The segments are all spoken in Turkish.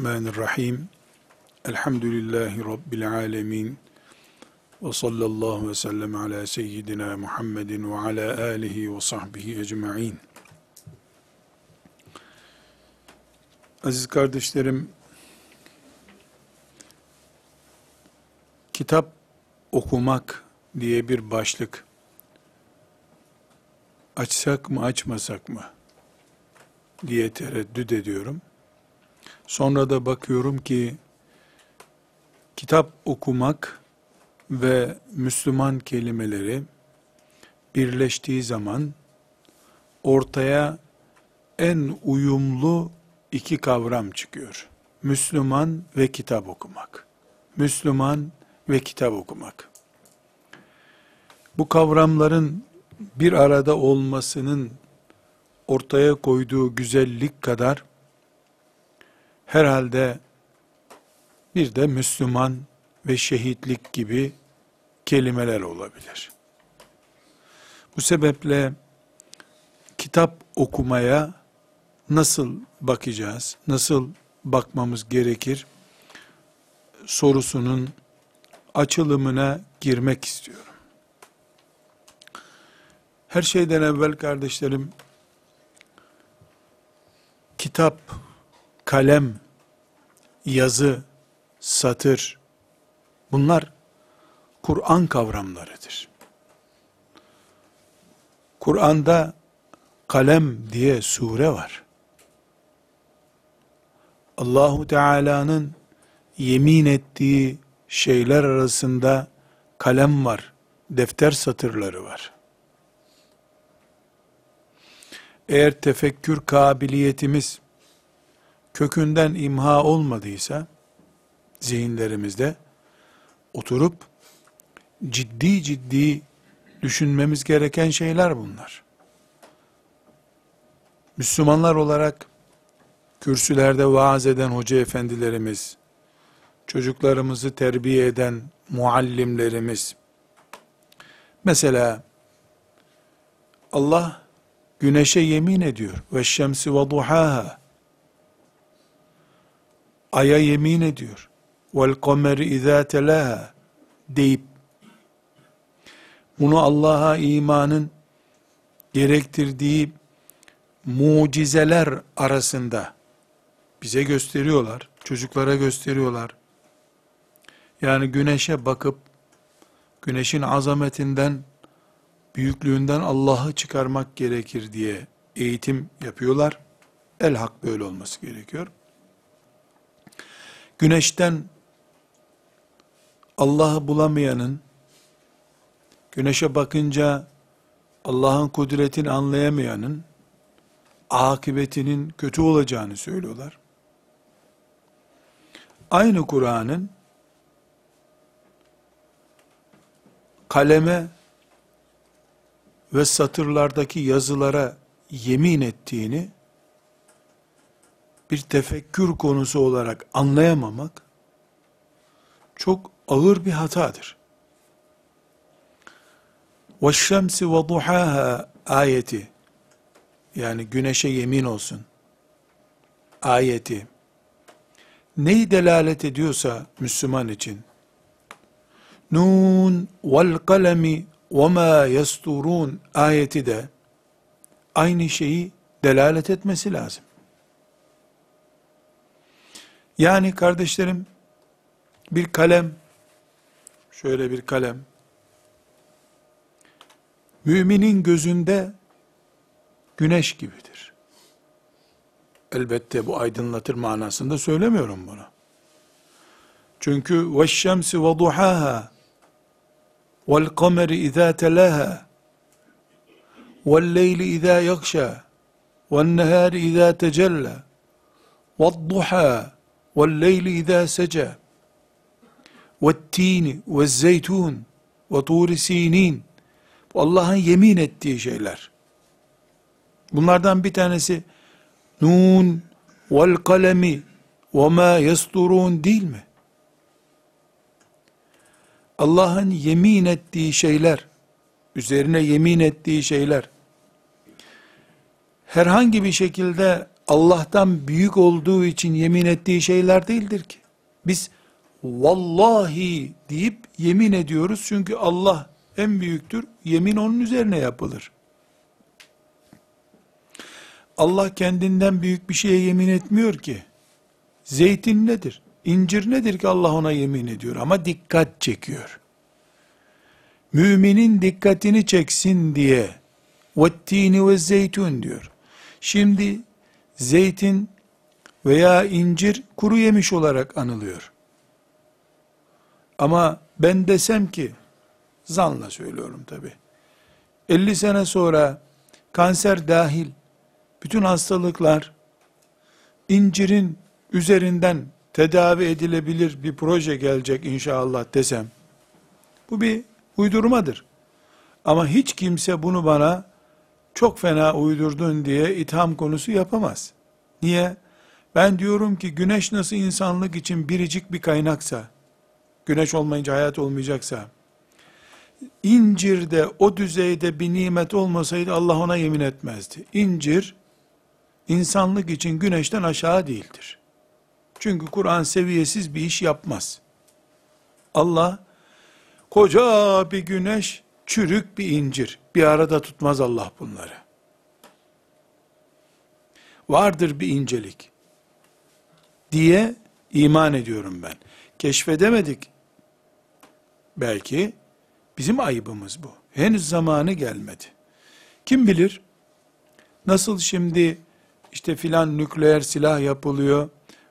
Bismillahirrahmanirrahim. Elhamdülillahi Rabbil alemin. Ve sallallahu ve sellem ala seyyidina Muhammedin ve ala alihi ve sahbihi ecma'in. Aziz kardeşlerim, kitap okumak diye bir başlık açsak mı açmasak mı diye tereddüt ediyorum. Sonra da bakıyorum ki kitap okumak ve Müslüman kelimeleri birleştiği zaman ortaya en uyumlu iki kavram çıkıyor. Müslüman ve kitap okumak. Müslüman ve kitap okumak. Bu kavramların bir arada olmasının ortaya koyduğu güzellik kadar herhalde bir de Müslüman ve şehitlik gibi kelimeler olabilir. Bu sebeple kitap okumaya nasıl bakacağız, nasıl bakmamız gerekir sorusunun açılımına girmek istiyorum. Her şeyden evvel kardeşlerim, kitap, kalem, yazı, satır, bunlar Kur'an kavramlarıdır. Kur'an'da kalem diye sure var. Allahu Teala'nın yemin ettiği şeyler arasında kalem var, defter satırları var. Eğer tefekkür kabiliyetimiz kökünden imha olmadıysa zihinlerimizde oturup ciddi ciddi düşünmemiz gereken şeyler bunlar. Müslümanlar olarak kürsülerde vaaz eden hoca efendilerimiz, çocuklarımızı terbiye eden muallimlerimiz, mesela Allah güneşe yemin ediyor. Ve şemsi ve duhaha aya yemin ediyor. Vel kameri izâ telâhâ deyip bunu Allah'a imanın gerektirdiği mucizeler arasında bize gösteriyorlar, çocuklara gösteriyorlar. Yani güneşe bakıp güneşin azametinden, büyüklüğünden Allah'ı çıkarmak gerekir diye eğitim yapıyorlar. El hak böyle olması gerekiyor. Güneşten Allah'ı bulamayanın, güneşe bakınca Allah'ın kudretini anlayamayanın, akıbetinin kötü olacağını söylüyorlar. Aynı Kur'an'ın kaleme ve satırlardaki yazılara yemin ettiğini bir tefekkür konusu olarak anlayamamak çok ağır bir hatadır. وَالشَّمْسِ وَضُحَاهَا ayeti yani güneşe yemin olsun ayeti neyi delalet ediyorsa Müslüman için Nun vel kalemi ve ma yasturun ayeti de aynı şeyi delalet etmesi lazım. Yani kardeşlerim bir kalem şöyle bir kalem müminin gözünde güneş gibidir. Elbette bu aydınlatır manasında söylemiyorum bunu. Çünkü وَالشَّمْسِ وَضُحَاهَا وَالْقَمَرِ اِذَا تَلَاهَا وَالْلَيْلِ اِذَا يَغْشَى وَالنَّهَارِ اِذَا تَجَلَّى وَالضُّحَى وَالْلَيْلِ اِذَا سَجَى وَالتِّينِ وَالزَّيْتُونِ وَطُورِ سِينِينَ Bu Allah'ın yemin ettiği şeyler. Bunlardan bir tanesi Nun vel kalemi ve ma yasturun değil mi? Allah'ın yemin ettiği şeyler, üzerine yemin ettiği şeyler, herhangi bir şekilde Allah'tan büyük olduğu için yemin ettiği şeyler değildir ki. Biz vallahi deyip yemin ediyoruz çünkü Allah en büyüktür. Yemin onun üzerine yapılır. Allah kendinden büyük bir şeye yemin etmiyor ki. Zeytin nedir? İncir nedir ki Allah ona yemin ediyor ama dikkat çekiyor. Müminin dikkatini çeksin diye vettini ve zeytun diyor. Şimdi zeytin veya incir kuru yemiş olarak anılıyor. Ama ben desem ki, zanla söylüyorum tabi, 50 sene sonra kanser dahil bütün hastalıklar incirin üzerinden tedavi edilebilir bir proje gelecek inşallah desem, bu bir uydurmadır. Ama hiç kimse bunu bana çok fena uydurdun diye itham konusu yapamaz. Niye? Ben diyorum ki güneş nasıl insanlık için biricik bir kaynaksa, güneş olmayınca hayat olmayacaksa, incirde o düzeyde bir nimet olmasaydı Allah ona yemin etmezdi. İncir, insanlık için güneşten aşağı değildir. Çünkü Kur'an seviyesiz bir iş yapmaz. Allah, koca bir güneş, çürük bir incir, bir arada tutmaz Allah bunları. Vardır bir incelik diye iman ediyorum ben. Keşfedemedik. Belki bizim ayıbımız bu. Henüz zamanı gelmedi. Kim bilir nasıl şimdi işte filan nükleer silah yapılıyor,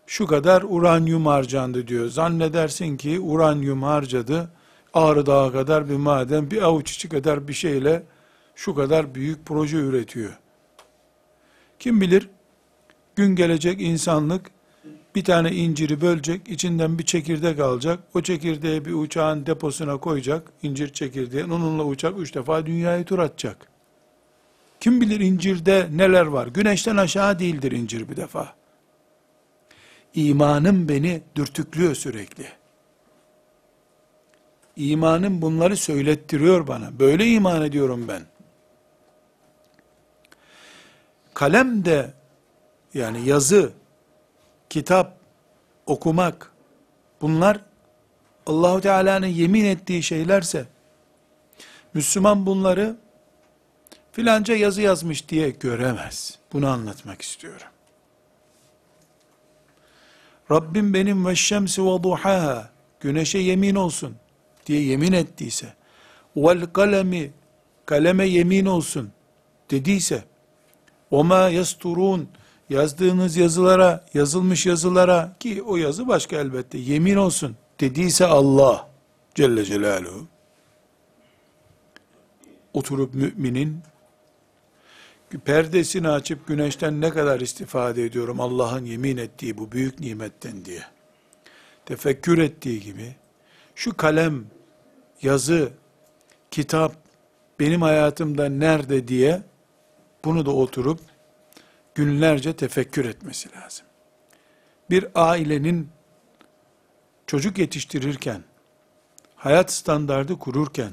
şu kadar uranyum harcandı diyor. Zannedersin ki uranyum harcadı, Ağrı Dağı kadar bir maden, bir avuç içi kadar bir şeyle şu kadar büyük proje üretiyor. Kim bilir gün gelecek insanlık bir tane inciri bölecek, içinden bir çekirdek alacak, o çekirdeği bir uçağın deposuna koyacak, incir çekirdeği, onunla uçak üç defa dünyayı tur atacak. Kim bilir incirde neler var? Güneşten aşağı değildir incir bir defa. İmanım beni dürtüklüyor sürekli. İmanım bunları söylettiriyor bana. Böyle iman ediyorum ben. Kalem de yani yazı, kitap, okumak bunlar Allahu Teala'nın yemin ettiği şeylerse Müslüman bunları filanca yazı yazmış diye göremez. Bunu anlatmak istiyorum. Rabbim benim ve şemsi ve duhaha güneşe yemin olsun diye yemin ettiyse vel kalemi kaleme yemin olsun dediyse o ma yasturun yazdığınız yazılara, yazılmış yazılara ki o yazı başka elbette yemin olsun dediyse Allah Celle Celaluhu oturup müminin perdesini açıp güneşten ne kadar istifade ediyorum Allah'ın yemin ettiği bu büyük nimetten diye tefekkür ettiği gibi şu kalem, yazı, kitap benim hayatımda nerede diye bunu da oturup günlerce tefekkür etmesi lazım. Bir ailenin çocuk yetiştirirken, hayat standardı kururken,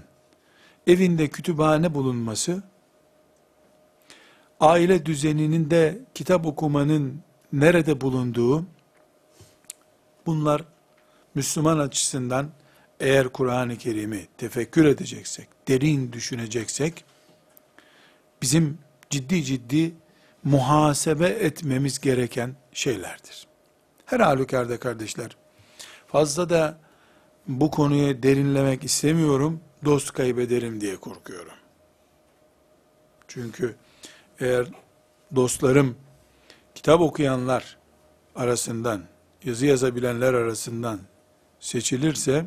evinde kütüphane bulunması, aile düzeninin de kitap okumanın nerede bulunduğu, bunlar Müslüman açısından eğer Kur'an-ı Kerim'i tefekkür edeceksek, derin düşüneceksek, bizim ciddi ciddi muhasebe etmemiz gereken şeylerdir. Her halükarda kardeşler, fazla da bu konuya derinlemek istemiyorum, dost kaybederim diye korkuyorum. Çünkü eğer dostlarım, kitap okuyanlar arasından, yazı yazabilenler arasından seçilirse,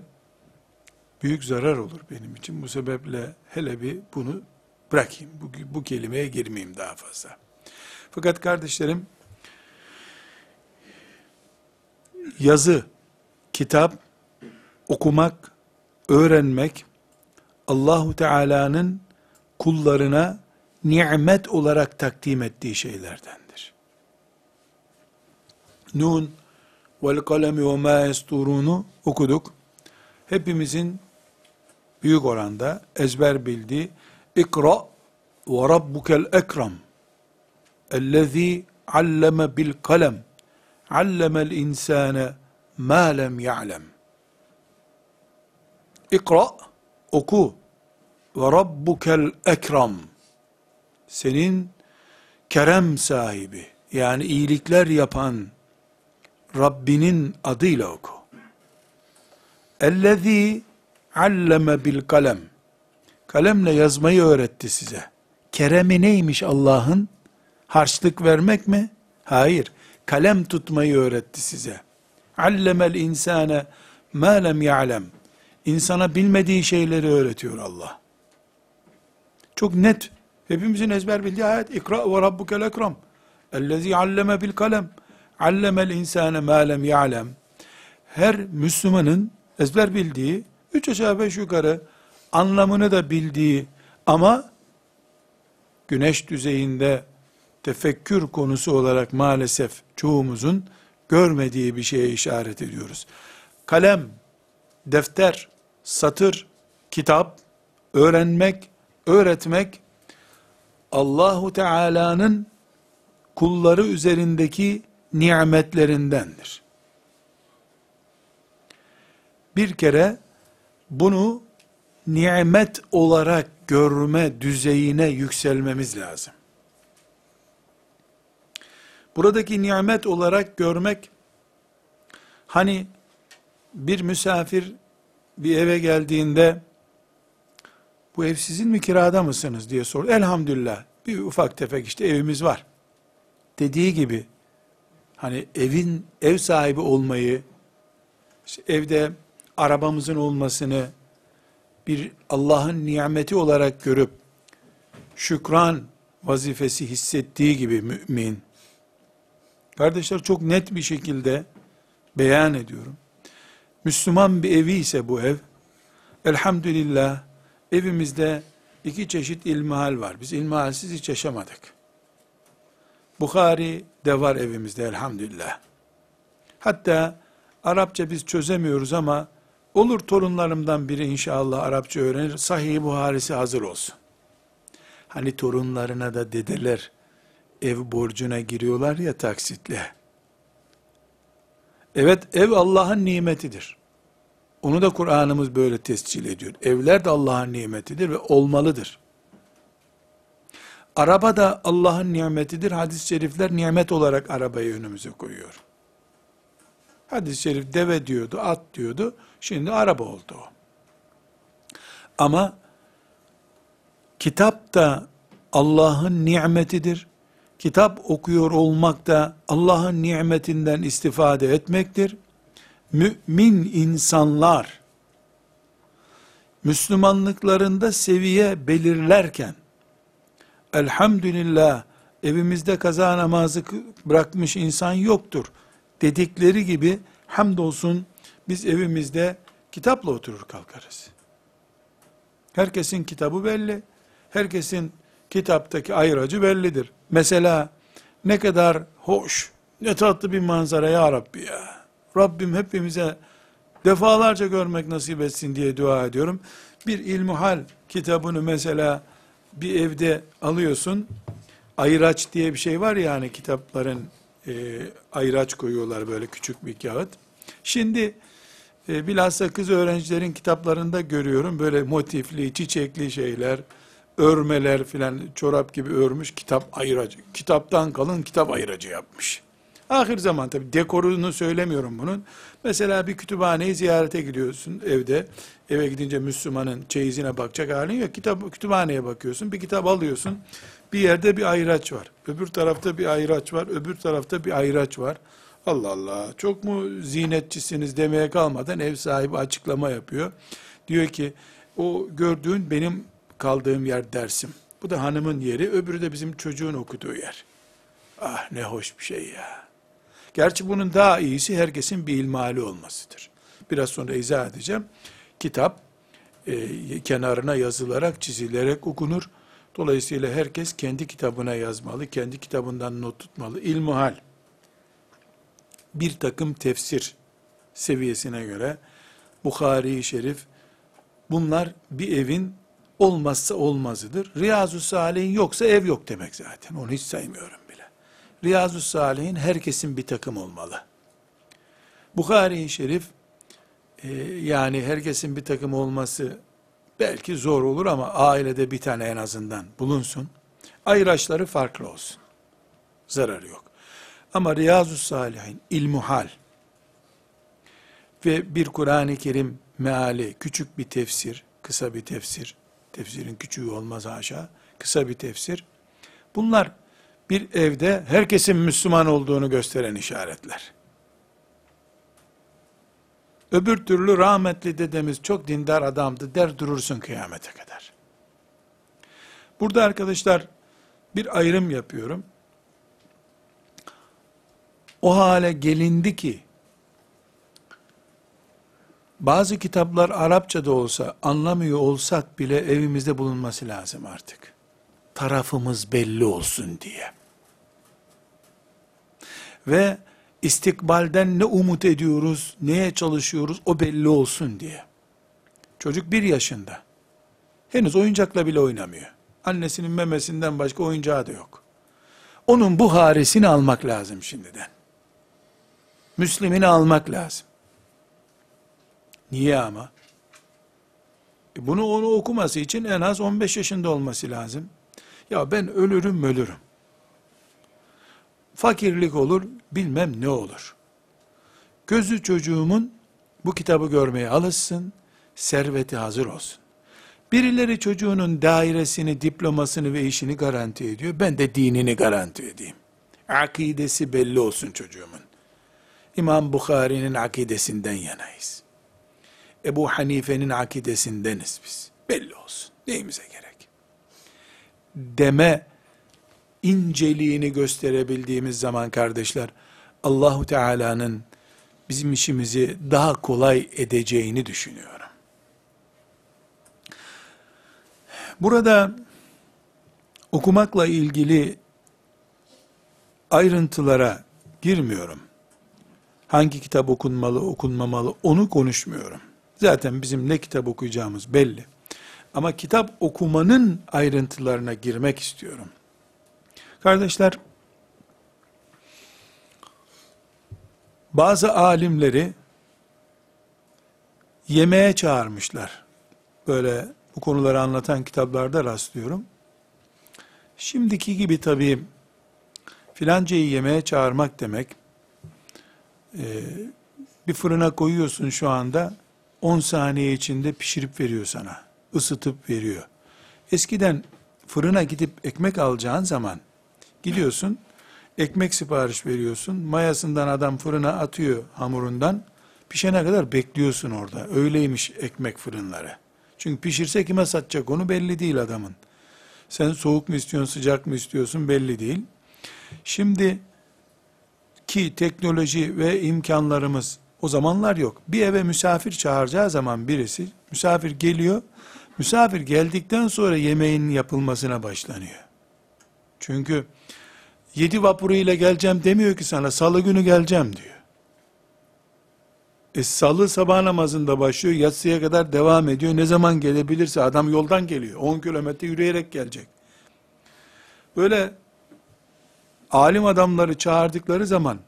büyük zarar olur benim için. Bu sebeple hele bir bunu bırakayım. Bu, bu kelimeye girmeyeyim daha fazla. Fakat kardeşlerim, yazı, kitap, okumak, öğrenmek, Allahu Teala'nın kullarına nimet olarak takdim ettiği şeylerdendir. Nun vel kalemi ve ma okuduk. Hepimizin büyük oranda ezber bildiği ikra ve rabbukel ekrem ellezî alleme bil kalem allemel insane ma lem ya'lem. İkra, oku. Ve rabbukel ekram. Senin kerem sahibi, yani iyilikler yapan Rabbinin adıyla oku. Ellezî alleme bil kalem. Kalemle yazmayı öğretti size. Keremi neymiş Allah'ın? Harçlık vermek mi? Hayır. Kalem tutmayı öğretti size. Allemel insane ma lem ya'lem. İnsana bilmediği şeyleri öğretiyor Allah. Çok net. Hepimizin ezber bildiği ayet. İkra ve rabbukel ekram. Ellezî alleme bil kalem. Allemel insane ma lem ya'lem. Her Müslümanın ezber bildiği, üç aşağı beş yukarı anlamını da bildiği ama güneş düzeyinde tefekkür konusu olarak maalesef çoğumuzun görmediği bir şeye işaret ediyoruz. Kalem, defter, satır, kitap, öğrenmek, öğretmek Allahu Teala'nın kulları üzerindeki nimetlerindendir. Bir kere bunu nimet olarak görme düzeyine yükselmemiz lazım. Buradaki nimet olarak görmek, hani bir misafir bir eve geldiğinde, bu ev sizin mi kirada mısınız diye sor. Elhamdülillah bir ufak tefek işte evimiz var. Dediği gibi, hani evin ev sahibi olmayı, işte evde arabamızın olmasını, bir Allah'ın nimeti olarak görüp, şükran vazifesi hissettiği gibi mümin, Kardeşler çok net bir şekilde beyan ediyorum. Müslüman bir evi ise bu ev, elhamdülillah evimizde iki çeşit ilmihal var. Biz ilmihalsiz hiç yaşamadık. Bukhari de var evimizde elhamdülillah. Hatta Arapça biz çözemiyoruz ama olur torunlarımdan biri inşallah Arapça öğrenir. Sahih Buharisi hazır olsun. Hani torunlarına da dedeler ev borcuna giriyorlar ya taksitle. Evet ev Allah'ın nimetidir. Onu da Kur'an'ımız böyle tescil ediyor. Evler de Allah'ın nimetidir ve olmalıdır. Araba da Allah'ın nimetidir. Hadis-i şerifler nimet olarak arabayı önümüze koyuyor. Hadis-i şerif deve diyordu, at diyordu. Şimdi araba oldu o. Ama kitap da Allah'ın nimetidir kitap okuyor olmak da Allah'ın nimetinden istifade etmektir. Mümin insanlar Müslümanlıklarında seviye belirlerken elhamdülillah evimizde kaza namazı bırakmış insan yoktur dedikleri gibi hamdolsun biz evimizde kitapla oturur kalkarız. Herkesin kitabı belli. Herkesin kitaptaki ayracı bellidir. Mesela ne kadar hoş, ne tatlı bir manzara ya Rabbi ya. Rabbim hepimize defalarca görmek nasip etsin diye dua ediyorum. Bir ilmuhal kitabını mesela bir evde alıyorsun. Ayraç diye bir şey var ya hani kitapların e, ayraç koyuyorlar böyle küçük bir kağıt. Şimdi e, bilhassa kız öğrencilerin kitaplarında görüyorum böyle motifli, çiçekli şeyler, örmeler filan çorap gibi örmüş kitap ayıracı. Kitaptan kalın kitap ayıracı yapmış. Ahir zaman tabi dekorunu söylemiyorum bunun. Mesela bir kütüphaneyi ziyarete gidiyorsun evde. Eve gidince Müslümanın çeyizine bakacak halin yok. Kitap, kütüphaneye bakıyorsun. Bir kitap alıyorsun. Bir yerde bir ayraç var. Öbür tarafta bir ayraç var. Öbür tarafta bir ayraç var. Allah Allah çok mu zinetçisiniz demeye kalmadan ev sahibi açıklama yapıyor. Diyor ki o gördüğün benim kaldığım yer dersim. Bu da hanımın yeri, öbürü de bizim çocuğun okuduğu yer. Ah ne hoş bir şey ya. Gerçi bunun daha iyisi herkesin bir ilmali olmasıdır. Biraz sonra izah edeceğim. Kitap e, kenarına yazılarak, çizilerek okunur. Dolayısıyla herkes kendi kitabına yazmalı, kendi kitabından not tutmalı. İlmuhal, bir takım tefsir seviyesine göre Bukhari-i Şerif, bunlar bir evin olmazsa olmazıdır. Riyazu Salih'in yoksa ev yok demek zaten. Onu hiç saymıyorum bile. Riyazu Salihin herkesin bir takım olmalı. Bukhari-i Şerif e, yani herkesin bir takım olması belki zor olur ama ailede bir tane en azından bulunsun. Ayraçları farklı olsun. Zararı yok. Ama Riyazu Salihin, İlmuhal ve bir Kur'an-ı Kerim meali, küçük bir tefsir, kısa bir tefsir, tefsirin küçüğü olmaz haşa, kısa bir tefsir. Bunlar bir evde herkesin Müslüman olduğunu gösteren işaretler. Öbür türlü rahmetli dedemiz çok dindar adamdı der durursun kıyamete kadar. Burada arkadaşlar bir ayrım yapıyorum. O hale gelindi ki bazı kitaplar Arapça da olsa anlamıyor olsak bile evimizde bulunması lazım artık. Tarafımız belli olsun diye. Ve istikbalden ne umut ediyoruz, neye çalışıyoruz o belli olsun diye. Çocuk bir yaşında. Henüz oyuncakla bile oynamıyor. Annesinin memesinden başka oyuncağı da yok. Onun bu haresini almak lazım şimdiden. Müslimini almak lazım. Niye ama? E bunu onu okuması için en az 15 yaşında olması lazım. Ya ben ölürüm ölürüm. Fakirlik olur, bilmem ne olur. Gözü çocuğumun bu kitabı görmeye alışsın, serveti hazır olsun. Birileri çocuğunun dairesini, diplomasını ve işini garanti ediyor. Ben de dinini garanti edeyim. Akidesi belli olsun çocuğumun. İmam Bukhari'nin akidesinden yanayız. Ebu Hanife'nin akidesindeniz biz. Belli olsun. Neyimize gerek? Deme inceliğini gösterebildiğimiz zaman kardeşler, Allahu Teala'nın bizim işimizi daha kolay edeceğini düşünüyorum. Burada okumakla ilgili ayrıntılara girmiyorum. Hangi kitap okunmalı, okunmamalı onu konuşmuyorum. Zaten bizim ne kitap okuyacağımız belli. Ama kitap okumanın ayrıntılarına girmek istiyorum. Kardeşler, bazı alimleri yemeğe çağırmışlar. Böyle bu konuları anlatan kitaplarda rastlıyorum. Şimdiki gibi tabii filancayı yemeğe çağırmak demek, e, bir fırına koyuyorsun şu anda, 10 saniye içinde pişirip veriyor sana, ısıtıp veriyor. Eskiden fırına gidip ekmek alacağın zaman, gidiyorsun, ekmek sipariş veriyorsun, mayasından adam fırına atıyor hamurundan, pişene kadar bekliyorsun orada. Öyleymiş ekmek fırınları. Çünkü pişirse kime satacak onu belli değil adamın. Sen soğuk mu istiyorsun, sıcak mı istiyorsun belli değil. Şimdi ki teknoloji ve imkanlarımız o zamanlar yok. Bir eve misafir çağıracağı zaman birisi, misafir geliyor, misafir geldikten sonra yemeğin yapılmasına başlanıyor. Çünkü yedi vapuruyla geleceğim demiyor ki sana, salı günü geleceğim diyor. E salı sabah namazında başlıyor, yatsıya kadar devam ediyor. Ne zaman gelebilirse adam yoldan geliyor. 10 kilometre yürüyerek gelecek. Böyle alim adamları çağırdıkları zaman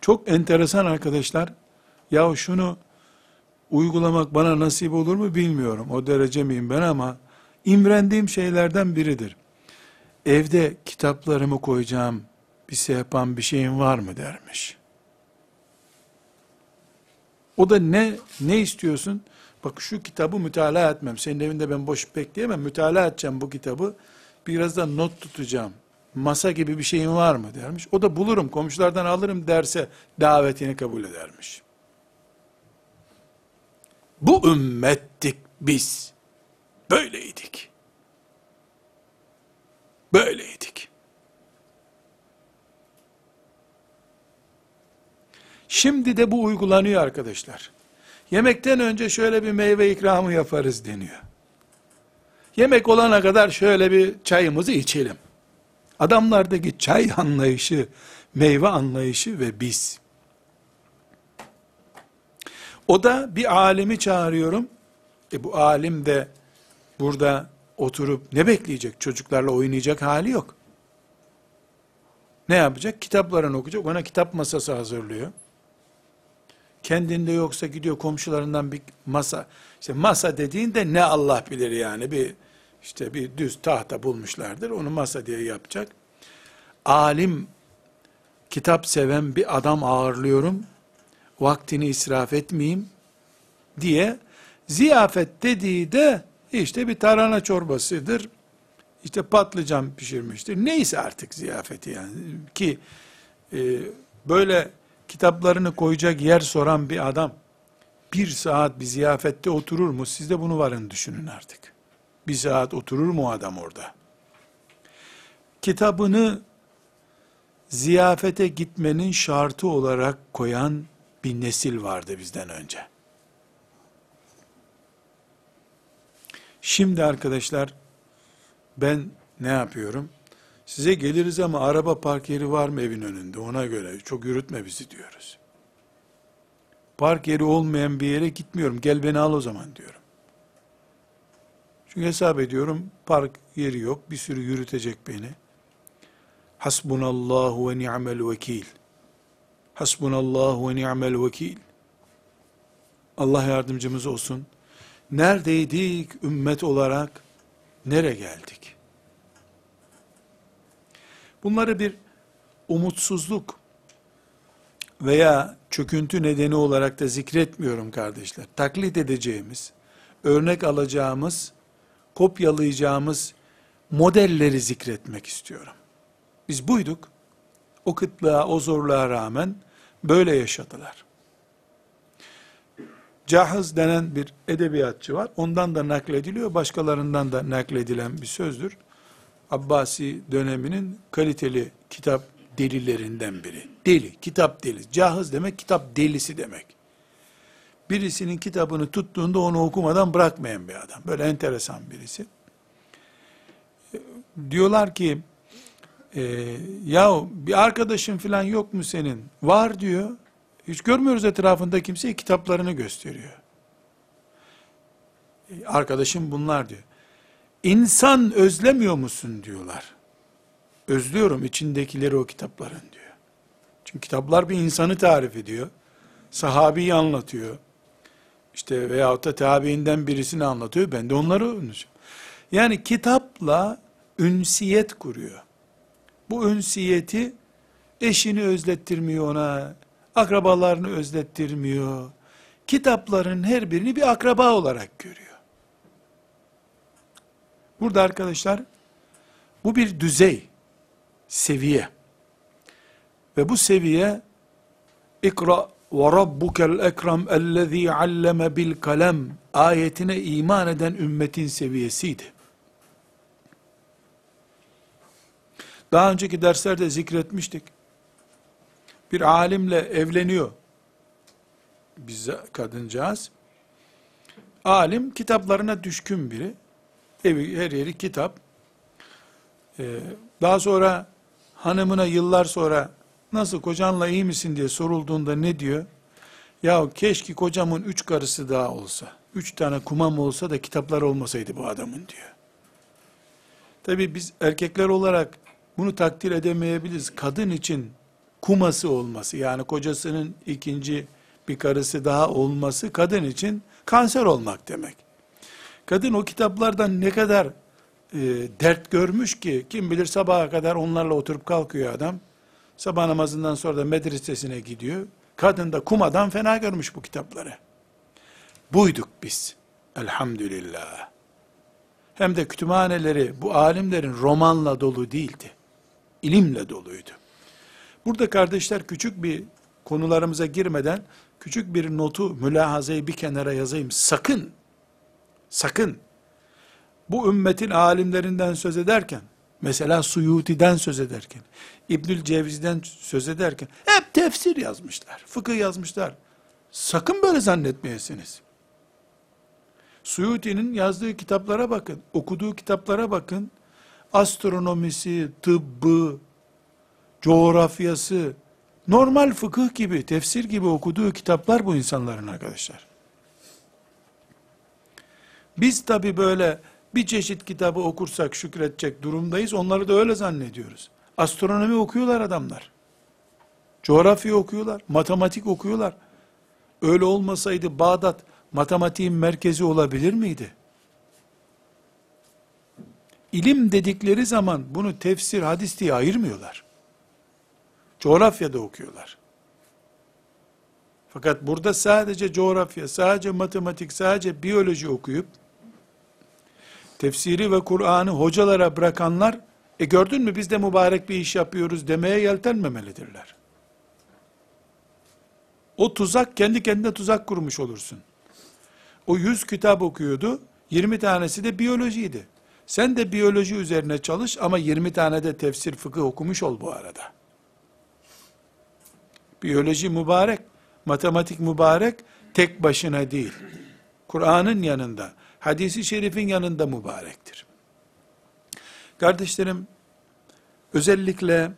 çok enteresan arkadaşlar. Ya şunu uygulamak bana nasip olur mu bilmiyorum. O derece miyim ben ama imrendiğim şeylerden biridir. Evde kitaplarımı koyacağım bir sehpan bir şeyin var mı dermiş. O da ne ne istiyorsun? Bak şu kitabı mütalaa etmem. Senin evinde ben boş bekleyemem. Mütalaa edeceğim bu kitabı. Biraz da not tutacağım. Masa gibi bir şeyin var mı dermiş. O da bulurum komşulardan alırım derse davetini kabul edermiş. Bu ümmettik biz. Böyleydik. Böyleydik. Şimdi de bu uygulanıyor arkadaşlar. Yemekten önce şöyle bir meyve ikramı yaparız deniyor. Yemek olana kadar şöyle bir çayımızı içelim. Adamlardaki çay anlayışı, meyve anlayışı ve biz. O da bir alimi çağırıyorum. E bu alim de burada oturup ne bekleyecek? Çocuklarla oynayacak hali yok. Ne yapacak? Kitaplarını okuyacak. Ona kitap masası hazırlıyor. Kendinde yoksa gidiyor komşularından bir masa. İşte masa dediğinde ne Allah bilir yani bir işte bir düz tahta bulmuşlardır. Onu masa diye yapacak. Alim, kitap seven bir adam ağırlıyorum. Vaktini israf etmeyeyim diye ziyafet dediği de işte bir tarhana çorbasıdır. İşte patlıcan pişirmiştir. Neyse artık ziyafeti yani. Ki e, böyle kitaplarını koyacak yer soran bir adam bir saat bir ziyafette oturur mu? Siz de bunu varın düşünün artık. Bir saat oturur mu adam orada? Kitabını ziyafete gitmenin şartı olarak koyan bir nesil vardı bizden önce. Şimdi arkadaşlar ben ne yapıyorum? Size geliriz ama araba park yeri var mı evin önünde? Ona göre çok yürütme bizi diyoruz. Park yeri olmayan bir yere gitmiyorum. Gel beni al o zaman diyorum. Çünkü hesap ediyorum park yeri yok. Bir sürü yürütecek beni. Hasbunallahu ve ni'mel vekil. Hasbunallahu ve ni'mel vekil. Allah yardımcımız olsun. Neredeydik ümmet olarak? Nere geldik? Bunları bir umutsuzluk veya çöküntü nedeni olarak da zikretmiyorum kardeşler. Taklit edeceğimiz, örnek alacağımız, kopyalayacağımız modelleri zikretmek istiyorum. Biz buyduk. O kıtlığa, o zorluğa rağmen böyle yaşadılar. Cahız denen bir edebiyatçı var. Ondan da naklediliyor, başkalarından da nakledilen bir sözdür. Abbasi döneminin kaliteli kitap delilerinden biri. Deli, kitap deli. Cahız demek kitap delisi demek. Birisinin kitabını tuttuğunda onu okumadan bırakmayan bir adam. Böyle enteresan birisi. Diyorlar ki, e, ya bir arkadaşın falan yok mu senin? Var diyor. Hiç görmüyoruz etrafında kimseyi kitaplarını gösteriyor. E, arkadaşım bunlar diyor. İnsan özlemiyor musun diyorlar. Özlüyorum içindekileri o kitapların diyor. Çünkü kitaplar bir insanı tarif ediyor. Sahabiyi anlatıyor. İşte veyahut da tabiinden birisini anlatıyor. Ben de onları öğreneceğim. Yani kitapla ünsiyet kuruyor. Bu ünsiyeti eşini özlettirmiyor ona, akrabalarını özlettirmiyor. Kitapların her birini bir akraba olarak görüyor. Burada arkadaşlar bu bir düzey, seviye. Ve bu seviye ikra ve rabbukel ekrem ellezî alleme bil kalem ayetine iman eden ümmetin seviyesiydi. Daha önceki derslerde zikretmiştik. Bir alimle evleniyor. Bize kadıncağız. Alim kitaplarına düşkün biri. Evi, her yeri kitap. Ee, daha sonra hanımına yıllar sonra nasıl kocanla iyi misin diye sorulduğunda ne diyor? Ya keşke kocamın üç karısı daha olsa. Üç tane kumam olsa da kitaplar olmasaydı bu adamın diyor. Tabi biz erkekler olarak bunu takdir edemeyebiliriz. Kadın için kuması olması yani kocasının ikinci bir karısı daha olması kadın için kanser olmak demek. Kadın o kitaplardan ne kadar e, dert görmüş ki kim bilir sabaha kadar onlarla oturup kalkıyor adam. Sabah namazından sonra da medresesine gidiyor. Kadın da kumadan fena görmüş bu kitapları. Buyduk biz. Elhamdülillah. Hem de kütüphaneleri bu alimlerin romanla dolu değildi. İlimle doluydu. Burada kardeşler küçük bir konularımıza girmeden küçük bir notu, mülahazayı bir kenara yazayım. Sakın, sakın bu ümmetin alimlerinden söz ederken, mesela Suyuti'den söz ederken, İbnül Ceviz'den söz ederken, hep tefsir yazmışlar, fıkıh yazmışlar. Sakın böyle zannetmeyesiniz. Suyuti'nin yazdığı kitaplara bakın, okuduğu kitaplara bakın, astronomisi, tıbbı, coğrafyası, normal fıkıh gibi, tefsir gibi okuduğu kitaplar bu insanların arkadaşlar. Biz tabi böyle bir çeşit kitabı okursak şükredecek durumdayız. Onları da öyle zannediyoruz. Astronomi okuyorlar adamlar. Coğrafya okuyorlar, matematik okuyorlar. Öyle olmasaydı Bağdat matematiğin merkezi olabilir miydi? İlim dedikleri zaman bunu tefsir, hadis diye ayırmıyorlar. Coğrafyada okuyorlar. Fakat burada sadece coğrafya, sadece matematik, sadece biyoloji okuyup tefsiri ve Kur'an'ı hocalara bırakanlar e gördün mü biz de mübarek bir iş yapıyoruz demeye yeltenmemelidirler. O tuzak kendi kendine tuzak kurmuş olursun. O 100 kitap okuyordu, 20 tanesi de biyolojiydi. Sen de biyoloji üzerine çalış ama 20 tane de tefsir fıkıh okumuş ol bu arada. Biyoloji mübarek, matematik mübarek, tek başına değil. Kur'an'ın yanında, hadisi şerifin yanında mübarektir. Kardeşlerim, özellikle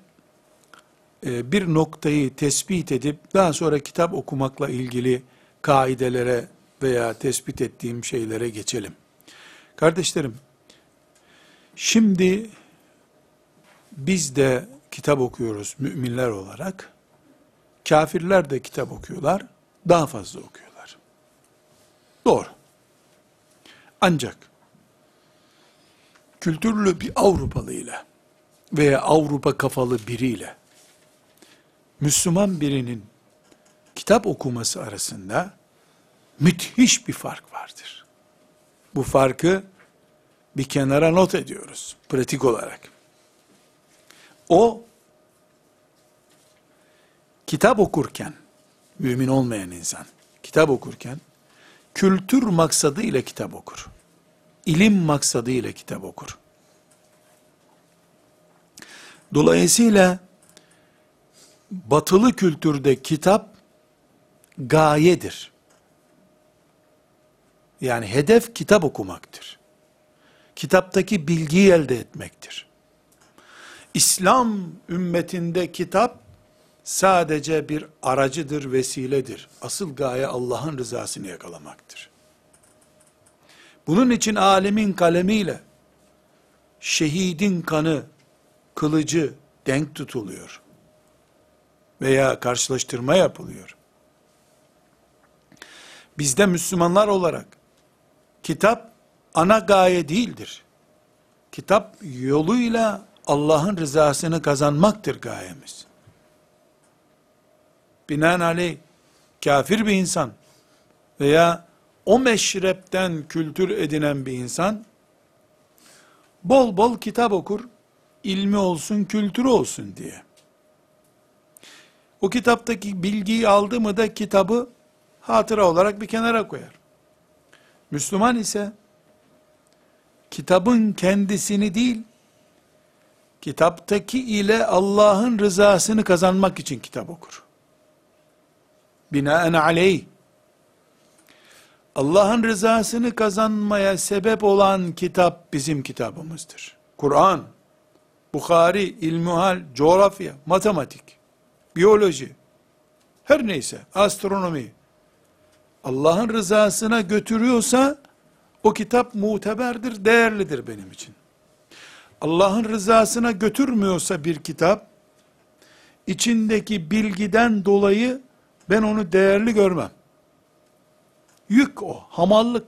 e, bir noktayı tespit edip daha sonra kitap okumakla ilgili kaidelere veya tespit ettiğim şeylere geçelim. Kardeşlerim, şimdi biz de kitap okuyoruz müminler olarak. Kafirler de kitap okuyorlar, daha fazla okuyorlar. Doğru. Ancak kültürlü bir Avrupalı ile veya Avrupa kafalı biriyle Müslüman birinin kitap okuması arasında müthiş bir fark vardır. Bu farkı bir kenara not ediyoruz pratik olarak. O kitap okurken mümin olmayan insan kitap okurken kültür maksadı ile kitap okur. İlim maksadı ile kitap okur. Dolayısıyla batılı kültürde kitap gayedir. Yani hedef kitap okumaktır. Kitaptaki bilgiyi elde etmektir. İslam ümmetinde kitap sadece bir aracıdır, vesiledir. Asıl gaye Allah'ın rızasını yakalamaktır. Bunun için alemin kalemiyle şehidin kanı, kılıcı denk tutuluyor. Veya karşılaştırma yapılıyor. Bizde Müslümanlar olarak kitap ana gaye değildir. Kitap yoluyla Allah'ın rızasını kazanmaktır gayemiz. Binaenaleyh kafir bir insan veya o meşrepten kültür edinen bir insan bol bol kitap okur, ilmi olsun, kültürü olsun diye. O kitaptaki bilgiyi aldı mı da kitabı hatıra olarak bir kenara koyar. Müslüman ise kitabın kendisini değil, kitaptaki ile Allah'ın rızasını kazanmak için kitap okur. Binaen aleyh, Allah'ın rızasını kazanmaya sebep olan kitap bizim kitabımızdır. Kur'an, Bukhari, İlmuhal, coğrafya, matematik, biyoloji, her neyse, astronomi, Allah'ın rızasına götürüyorsa, o kitap muteberdir, değerlidir benim için. Allah'ın rızasına götürmüyorsa bir kitap, içindeki bilgiden dolayı ben onu değerli görmem. Yük o, hamallık.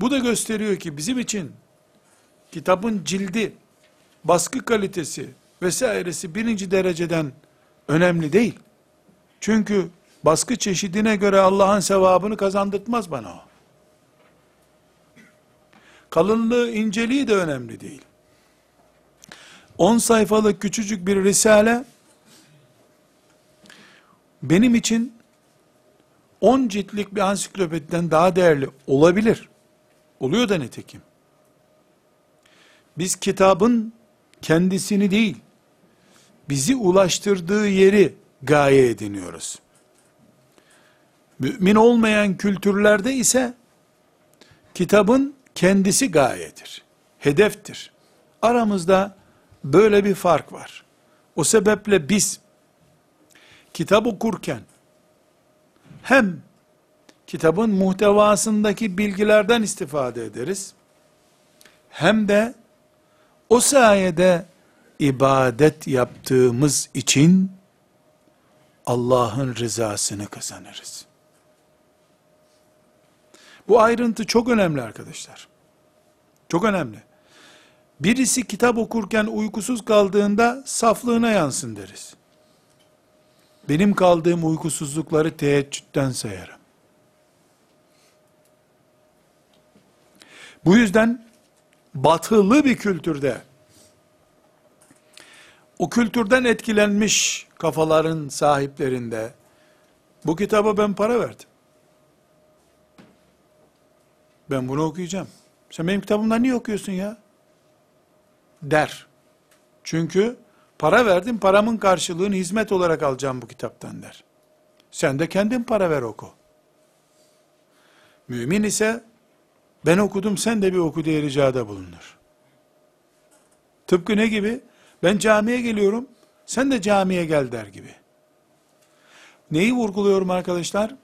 Bu da gösteriyor ki bizim için kitabın cildi, baskı kalitesi vesairesi birinci dereceden önemli değil. Çünkü baskı çeşidine göre Allah'ın sevabını kazandırtmaz bana o. Kalınlığı, inceliği de önemli değil. 10 sayfalık küçücük bir risale benim için 10 ciltlik bir ansiklopediden daha değerli olabilir. Oluyor da nitekim. Biz kitabın kendisini değil, bizi ulaştırdığı yeri gaye ediniyoruz. Mümin olmayan kültürlerde ise kitabın kendisi gayedir, hedeftir. Aramızda böyle bir fark var. O sebeple biz kitap okurken hem kitabın muhtevasındaki bilgilerden istifade ederiz, hem de O sayede ibadet yaptığımız için Allah'ın rızasını kazanırız. Bu ayrıntı çok önemli arkadaşlar. Çok önemli. Birisi kitap okurken uykusuz kaldığında saflığına yansın deriz. Benim kaldığım uykusuzlukları teheccüden sayarım. Bu yüzden batılı bir kültürde o kültürden etkilenmiş kafaların sahiplerinde bu kitaba ben para verdim. Ben bunu okuyacağım. Sen benim kitabımdan niye okuyorsun ya? Der. Çünkü para verdim, paramın karşılığını hizmet olarak alacağım bu kitaptan der. Sen de kendin para ver oku. Mümin ise ben okudum sen de bir oku diye ricada bulunur. Tıpkı ne gibi? Ben camiye geliyorum, sen de camiye gel der gibi. Neyi vurguluyorum arkadaşlar?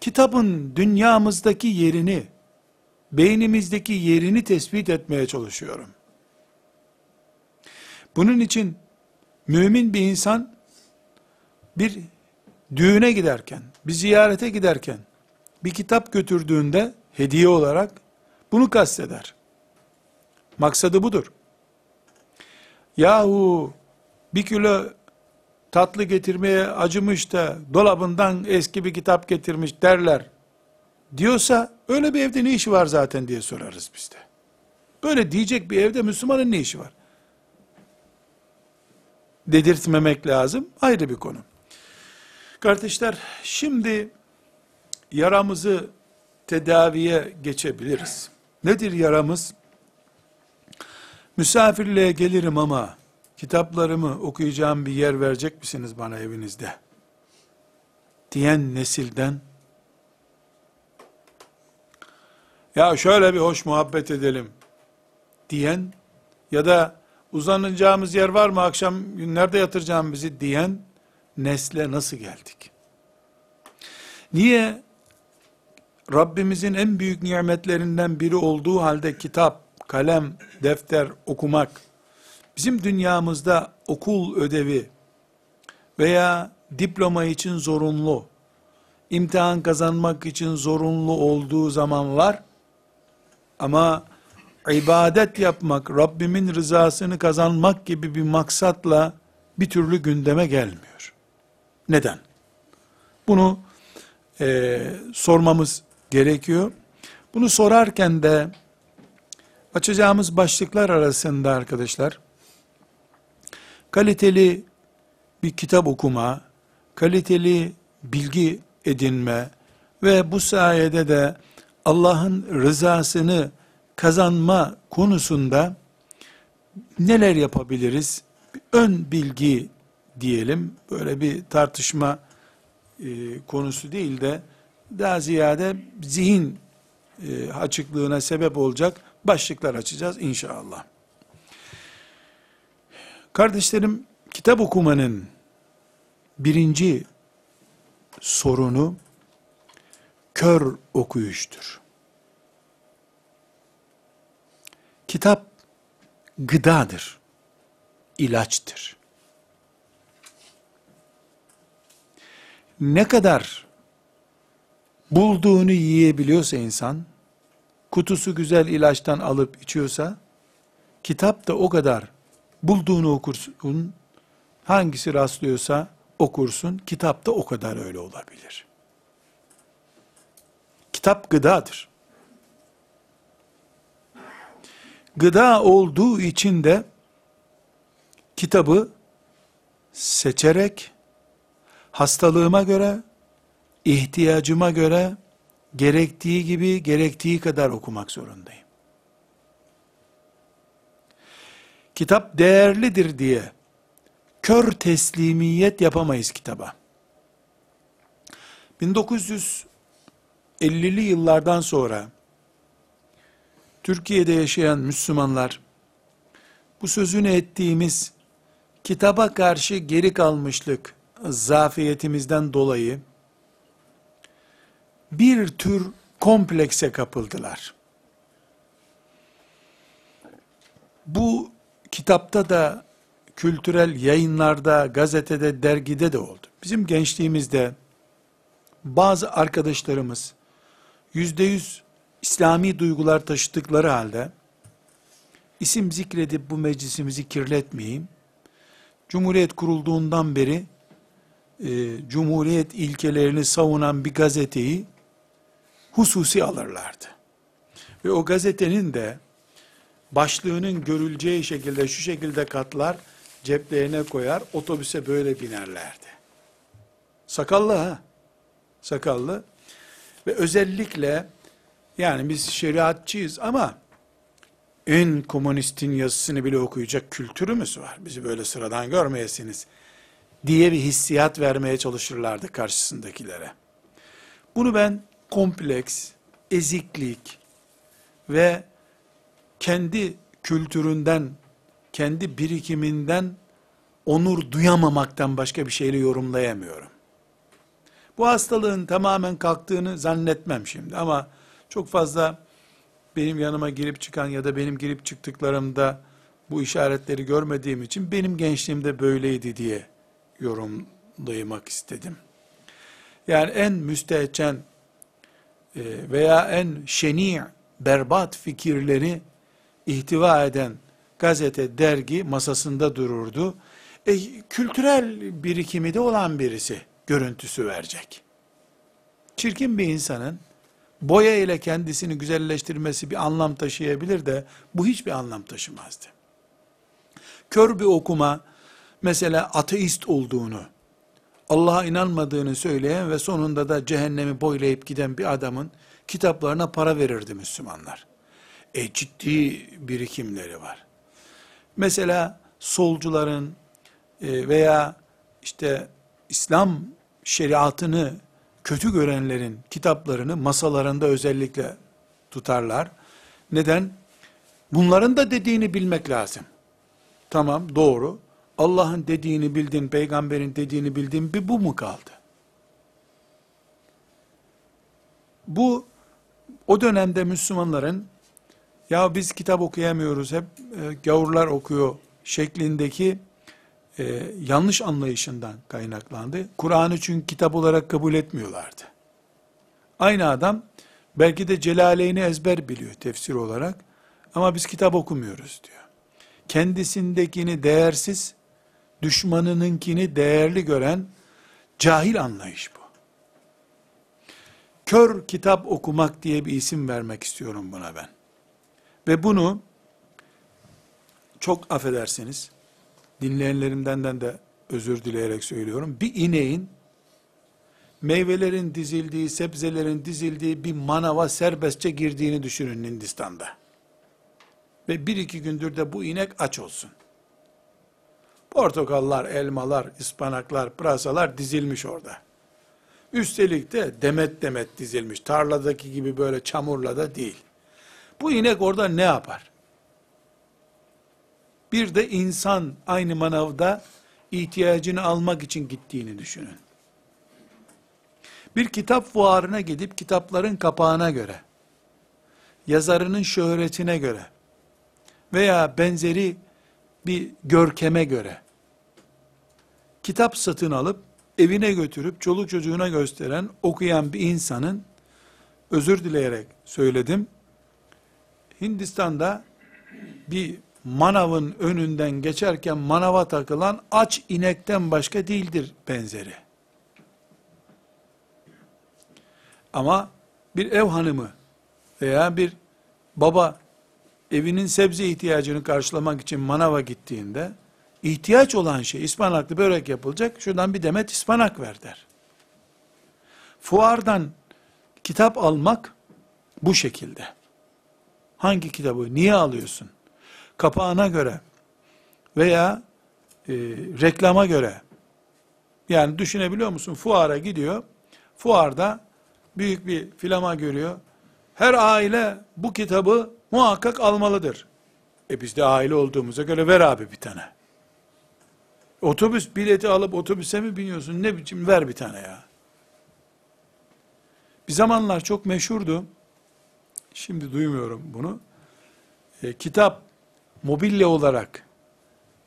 Kitabın dünyamızdaki yerini, beynimizdeki yerini tespit etmeye çalışıyorum. Bunun için mümin bir insan bir düğüne giderken, bir ziyarete giderken bir kitap götürdüğünde hediye olarak bunu kasteder. Maksadı budur. Yahu bir kilo tatlı getirmeye acımış da dolabından eski bir kitap getirmiş derler diyorsa öyle bir evde ne işi var zaten diye sorarız biz de. Böyle diyecek bir evde Müslümanın ne işi var? Dedirtmemek lazım ayrı bir konu. Kardeşler şimdi yaramızı tedaviye geçebiliriz. Nedir yaramız? Misafirliğe gelirim ama kitaplarımı okuyacağım bir yer verecek misiniz bana evinizde? Diyen nesilden ya şöyle bir hoş muhabbet edelim diyen ya da uzanacağımız yer var mı akşam nerede yatıracağım bizi diyen nesle nasıl geldik? Niye Rabbimizin en büyük nimetlerinden biri olduğu halde kitap, kalem, defter okumak, bizim dünyamızda okul ödevi veya diploma için zorunlu, imtihan kazanmak için zorunlu olduğu zaman var, ama ibadet yapmak, Rabbimin rızasını kazanmak gibi bir maksatla bir türlü gündeme gelmiyor. Neden? Bunu e, sormamız gerekiyor. Bunu sorarken de açacağımız başlıklar arasında arkadaşlar kaliteli bir kitap okuma, kaliteli bilgi edinme ve bu sayede de Allah'ın rızasını kazanma konusunda neler yapabiliriz? Ön bilgi diyelim, böyle bir tartışma e, konusu değil de daha ziyade zihin e, açıklığına sebep olacak başlıklar açacağız inşallah. Kardeşlerim, kitap okumanın birinci sorunu kör okuyuştur. Kitap gıdadır, ilaçtır. Ne kadar bulduğunu yiyebiliyorsa insan, kutusu güzel ilaçtan alıp içiyorsa, kitap da o kadar bulduğunu okursun, hangisi rastlıyorsa okursun, kitap da o kadar öyle olabilir. Kitap gıdadır. Gıda olduğu için de kitabı seçerek hastalığıma göre, ihtiyacıma göre gerektiği gibi gerektiği kadar okumak zorundayım. Kitap değerlidir diye kör teslimiyet yapamayız kitaba. 1950'li yıllardan sonra Türkiye'de yaşayan Müslümanlar bu sözünü ettiğimiz kitaba karşı geri kalmışlık zafiyetimizden dolayı bir tür komplekse kapıldılar. Bu kitapta da, kültürel yayınlarda, gazetede, dergide de oldu. Bizim gençliğimizde bazı arkadaşlarımız yüzde yüz İslami duygular taşıdıkları halde isim zikredip bu meclisimizi kirletmeyeyim. Cumhuriyet kurulduğundan beri e, Cumhuriyet ilkelerini savunan bir gazeteyi hususi alırlardı. Ve o gazetenin de başlığının görüleceği şekilde şu şekilde katlar, ceplerine koyar, otobüse böyle binerlerdi. Sakallı ha, sakallı. Ve özellikle yani biz şeriatçıyız ama en komünistin yazısını bile okuyacak kültürümüz var. Bizi böyle sıradan görmeyesiniz diye bir hissiyat vermeye çalışırlardı karşısındakilere. Bunu ben kompleks, eziklik ve kendi kültüründen, kendi birikiminden onur duyamamaktan başka bir şeyle yorumlayamıyorum. Bu hastalığın tamamen kalktığını zannetmem şimdi ama çok fazla benim yanıma girip çıkan ya da benim girip çıktıklarımda bu işaretleri görmediğim için benim gençliğimde böyleydi diye yorumlamak istedim. Yani en müstehcen e, veya en şeni, berbat fikirleri ihtiva eden gazete, dergi masasında dururdu. E, kültürel birikimi de olan birisi görüntüsü verecek. Çirkin bir insanın boya ile kendisini güzelleştirmesi bir anlam taşıyabilir de bu hiçbir anlam taşımazdı. Kör bir okuma mesela ateist olduğunu, Allah'a inanmadığını söyleyen ve sonunda da cehennemi boylayıp giden bir adamın kitaplarına para verirdi Müslümanlar. E ciddi birikimleri var. Mesela solcuların e, veya işte İslam şeriatını kötü görenlerin kitaplarını masalarında özellikle tutarlar. Neden? Bunların da dediğini bilmek lazım. Tamam doğru. Allah'ın dediğini bildin, peygamberin dediğini bildin bir bu mu kaldı? Bu o dönemde Müslümanların ya biz kitap okuyamıyoruz hep e, gavurlar okuyor şeklindeki e, yanlış anlayışından kaynaklandı. Kur'an'ı çünkü kitap olarak kabul etmiyorlardı. Aynı adam belki de Celaleyn'i ezber biliyor tefsir olarak ama biz kitap okumuyoruz diyor. Kendisindekini değersiz, düşmanınınkini değerli gören cahil anlayış bu. Kör kitap okumak diye bir isim vermek istiyorum buna ben. Ve bunu çok affedersiniz, dinleyenlerimden de özür dileyerek söylüyorum. Bir ineğin meyvelerin dizildiği, sebzelerin dizildiği bir manava serbestçe girdiğini düşünün Hindistan'da. Ve bir iki gündür de bu inek aç olsun. Portakallar, elmalar, ıspanaklar, pırasalar dizilmiş orada. Üstelik de demet demet dizilmiş. Tarladaki gibi böyle çamurla da değil. Bu inek orada ne yapar? Bir de insan aynı manavda ihtiyacını almak için gittiğini düşünün. Bir kitap fuarına gidip kitapların kapağına göre, yazarının şöhretine göre veya benzeri bir görkeme göre kitap satın alıp evine götürüp çoluk çocuğuna gösteren, okuyan bir insanın özür dileyerek söyledim. Hindistan'da bir manavın önünden geçerken manava takılan aç inekten başka değildir benzeri. Ama bir ev hanımı veya bir baba evinin sebze ihtiyacını karşılamak için manava gittiğinde ihtiyaç olan şey ıspanaklı börek yapılacak. Şuradan bir demet ıspanak ver der. Fuardan kitap almak bu şekilde. Hangi kitabı niye alıyorsun? Kapağına göre veya e, reklama göre yani düşünebiliyor musun? Fuara gidiyor. Fuarda büyük bir filama görüyor. Her aile bu kitabı muhakkak almalıdır. E biz de aile olduğumuza göre ver abi bir tane. Otobüs bileti alıp otobüse mi biniyorsun? Ne biçim ver bir tane ya. Bir zamanlar çok meşhurdu. Şimdi duymuyorum bunu. E, kitap mobilya olarak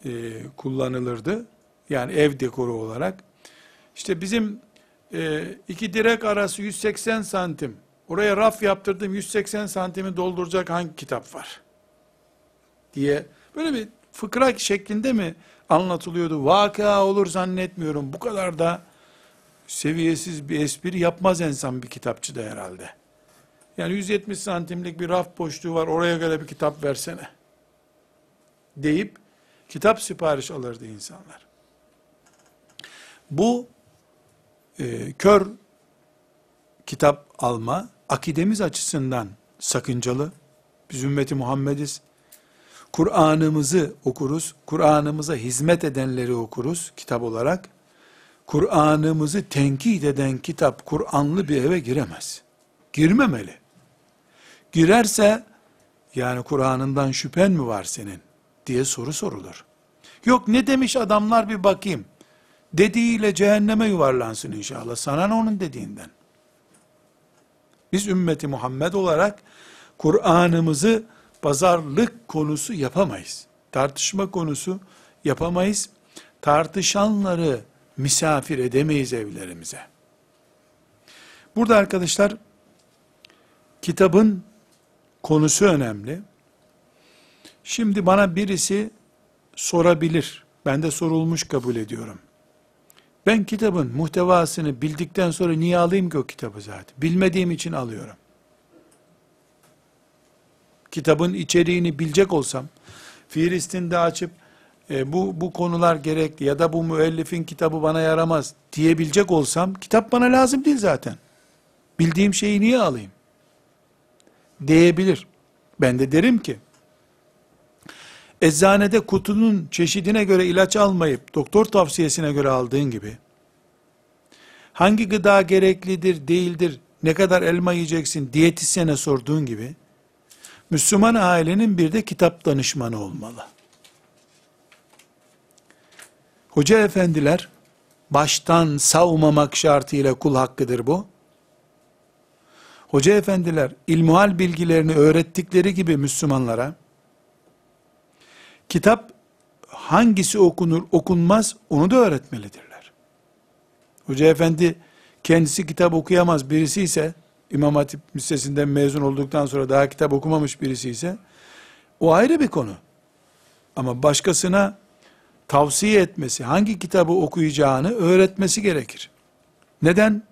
e, kullanılırdı. Yani ev dekoru olarak. İşte bizim e, iki direk arası 180 santim. Oraya raf yaptırdım 180 santimi dolduracak hangi kitap var? Diye böyle bir fıkra şeklinde mi anlatılıyordu? Vaka olur zannetmiyorum. Bu kadar da seviyesiz bir espri yapmaz insan bir kitapçıda herhalde. Yani 170 santimlik bir raf boşluğu var oraya göre bir kitap versene. Deyip kitap sipariş alırdı insanlar. Bu e, kör kitap alma akidemiz açısından sakıncalı. Biz ümmeti Muhammediz. Kur'an'ımızı okuruz. Kur'an'ımıza hizmet edenleri okuruz kitap olarak. Kur'an'ımızı tenkit eden kitap Kur'anlı bir eve giremez. Girmemeli. Girerse yani Kur'an'ından şüphen mi var senin diye soru sorulur. Yok ne demiş adamlar bir bakayım. Dediğiyle cehenneme yuvarlansın inşallah. Sana ne onun dediğinden. Biz ümmeti Muhammed olarak Kur'an'ımızı pazarlık konusu yapamayız. Tartışma konusu yapamayız. Tartışanları misafir edemeyiz evlerimize. Burada arkadaşlar kitabın konusu önemli. Şimdi bana birisi sorabilir. Ben de sorulmuş kabul ediyorum. Ben kitabın muhtevasını bildikten sonra niye alayım ki o kitabı zaten? Bilmediğim için alıyorum. Kitabın içeriğini bilecek olsam, Filistin'de açıp e, bu, bu konular gerekli ya da bu müellifin kitabı bana yaramaz diyebilecek olsam, kitap bana lazım değil zaten. Bildiğim şeyi niye alayım? Diyebilir. Ben de derim ki, eczanede kutunun çeşidine göre ilaç almayıp, doktor tavsiyesine göre aldığın gibi, hangi gıda gereklidir, değildir, ne kadar elma yiyeceksin, diyetisyene sorduğun gibi, Müslüman ailenin bir de kitap danışmanı olmalı. Hoca efendiler, baştan savmamak şartıyla kul hakkıdır bu. Hoca efendiler, ilmuhal bilgilerini öğrettikleri gibi Müslümanlara, kitap hangisi okunur, okunmaz, onu da öğretmelidirler. Hoca efendi, kendisi kitap okuyamaz birisi ise, İmam Hatip Lisesi'nden mezun olduktan sonra daha kitap okumamış birisi ise, o ayrı bir konu. Ama başkasına tavsiye etmesi, hangi kitabı okuyacağını öğretmesi gerekir. Neden?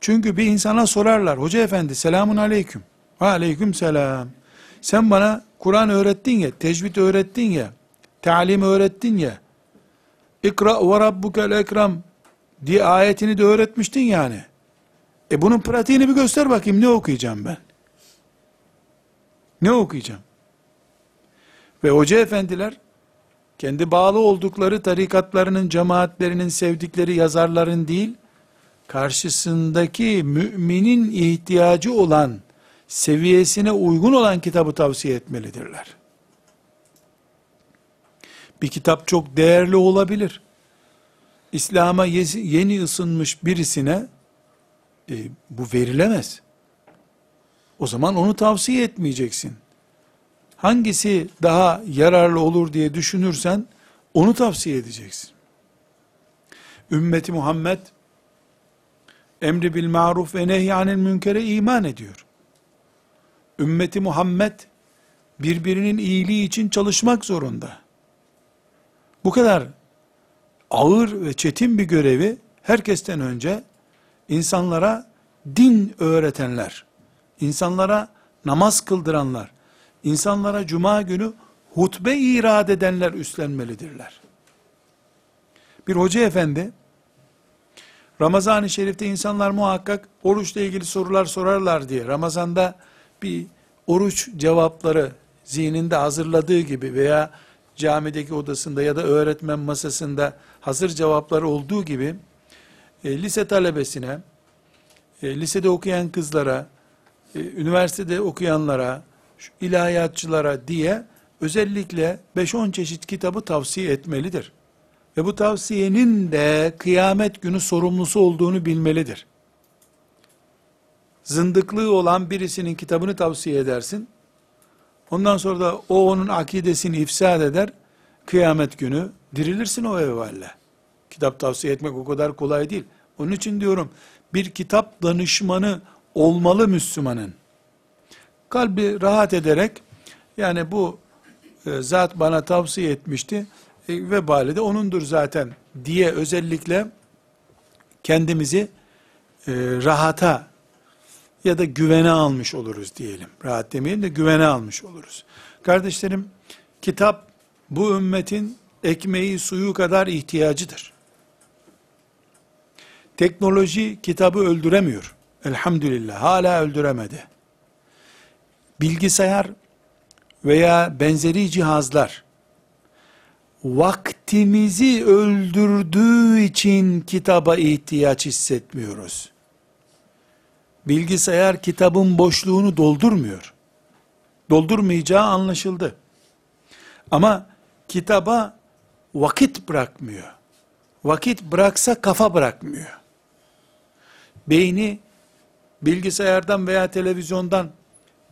Çünkü bir insana sorarlar, hoca efendi selamun aleyküm. Aleyküm selam. Sen bana Kur'an öğrettin ya, tecvid öğrettin ya, talim öğrettin ya, İkra ve rabbukel ekram diye ayetini de öğretmiştin yani. E bunun pratiğini bir göster bakayım ne okuyacağım ben? Ne okuyacağım? Ve hoca efendiler kendi bağlı oldukları tarikatlarının, cemaatlerinin sevdikleri yazarların değil, karşısındaki müminin ihtiyacı olan, seviyesine uygun olan kitabı tavsiye etmelidirler. Bir kitap çok değerli olabilir. İslam'a yeni ısınmış birisine e, bu verilemez. O zaman onu tavsiye etmeyeceksin. Hangisi daha yararlı olur diye düşünürsen onu tavsiye edeceksin. Ümmeti Muhammed emri bil maruf ve nehyanil münkere iman ediyor. Ümmeti Muhammed birbirinin iyiliği için çalışmak zorunda. Bu kadar ağır ve çetin bir görevi herkesten önce insanlara din öğretenler, insanlara namaz kıldıranlar, insanlara cuma günü hutbe irad edenler üstlenmelidirler. Bir hoca efendi, Ramazan-ı Şerif'te insanlar muhakkak oruçla ilgili sorular sorarlar diye, Ramazan'da bir oruç cevapları zihninde hazırladığı gibi veya camideki odasında ya da öğretmen masasında hazır cevapları olduğu gibi, e, lise talebesine, e, lisede okuyan kızlara, e, üniversitede okuyanlara, ilahiyatçılara diye özellikle 5-10 çeşit kitabı tavsiye etmelidir. Ve bu tavsiyenin de kıyamet günü sorumlusu olduğunu bilmelidir. Zındıklığı olan birisinin kitabını tavsiye edersin. Ondan sonra da o onun akidesini ifsad eder. kıyamet günü dirilirsin o evvalle. Kitap tavsiye etmek o kadar kolay değil. Onun için diyorum bir kitap danışmanı olmalı Müslümanın. Kalbi rahat ederek yani bu e, zat bana tavsiye etmişti e, vebali de onundur zaten diye özellikle kendimizi e, rahata ya da güvene almış oluruz diyelim. Rahat demeyelim de güvene almış oluruz. Kardeşlerim kitap bu ümmetin ekmeği suyu kadar ihtiyacıdır. Teknoloji kitabı öldüremiyor. Elhamdülillah hala öldüremedi. Bilgisayar veya benzeri cihazlar vaktimizi öldürdüğü için kitaba ihtiyaç hissetmiyoruz. Bilgisayar kitabın boşluğunu doldurmuyor. Doldurmayacağı anlaşıldı. Ama kitaba vakit bırakmıyor. Vakit bıraksa kafa bırakmıyor. Beyni bilgisayardan veya televizyondan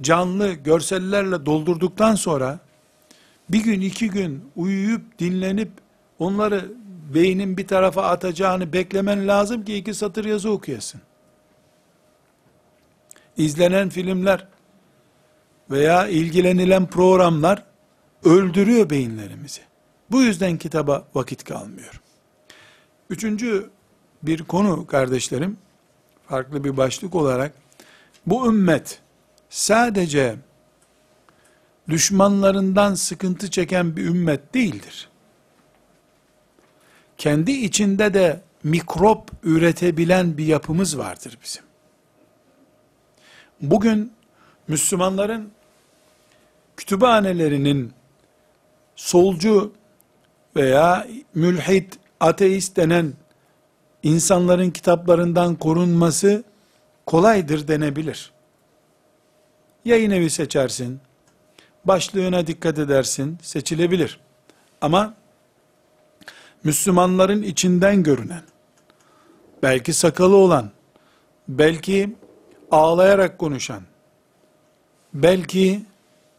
canlı görsellerle doldurduktan sonra bir gün iki gün uyuyup dinlenip onları beynin bir tarafa atacağını beklemen lazım ki iki satır yazı okuyasın. İzlenen filmler veya ilgilenilen programlar öldürüyor beyinlerimizi. Bu yüzden kitaba vakit kalmıyor. Üçüncü bir konu kardeşlerim, farklı bir başlık olarak, bu ümmet sadece düşmanlarından sıkıntı çeken bir ümmet değildir. Kendi içinde de mikrop üretebilen bir yapımız vardır bizim. Bugün Müslümanların kütüphanelerinin solcu veya mülhit, ateist denen insanların kitaplarından korunması kolaydır denebilir. Yayın evi seçersin, başlığına dikkat edersin, seçilebilir. Ama Müslümanların içinden görünen, belki sakalı olan, belki ağlayarak konuşan, belki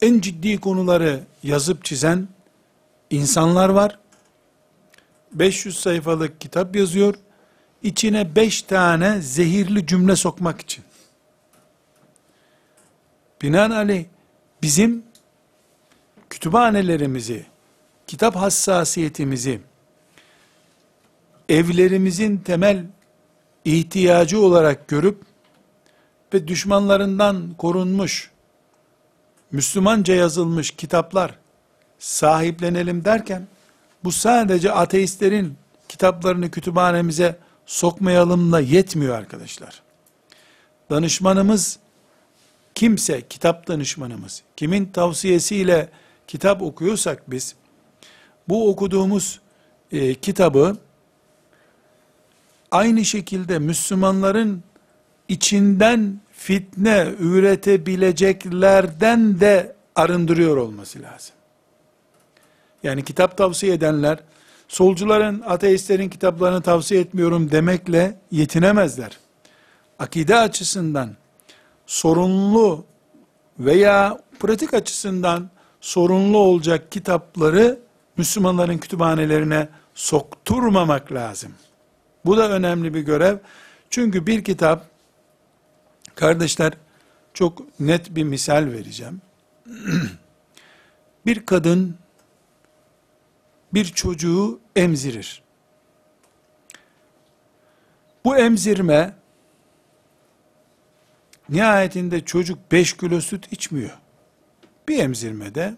en ciddi konuları yazıp çizen insanlar var. 500 sayfalık kitap yazıyor. içine 5 tane zehirli cümle sokmak için. Binaenaleyh bizim kütüphanelerimizi, kitap hassasiyetimizi, evlerimizin temel ihtiyacı olarak görüp ve düşmanlarından korunmuş, Müslümanca yazılmış kitaplar sahiplenelim derken, bu sadece ateistlerin kitaplarını kütüphanemize sokmayalımla yetmiyor arkadaşlar. Danışmanımız kimse, kitap danışmanımız, kimin tavsiyesiyle kitap okuyorsak biz, bu okuduğumuz e, kitabı aynı şekilde Müslümanların içinden fitne üretebileceklerden de arındırıyor olması lazım. Yani kitap tavsiye edenler, solcuların, ateistlerin kitaplarını tavsiye etmiyorum demekle yetinemezler. Akide açısından sorunlu veya pratik açısından sorunlu olacak kitapları Müslümanların kütüphanelerine sokturmamak lazım. Bu da önemli bir görev. Çünkü bir kitap, kardeşler çok net bir misal vereceğim. bir kadın bir çocuğu emzirir. Bu emzirme nihayetinde çocuk 5 kilo süt içmiyor. Bir emzirmede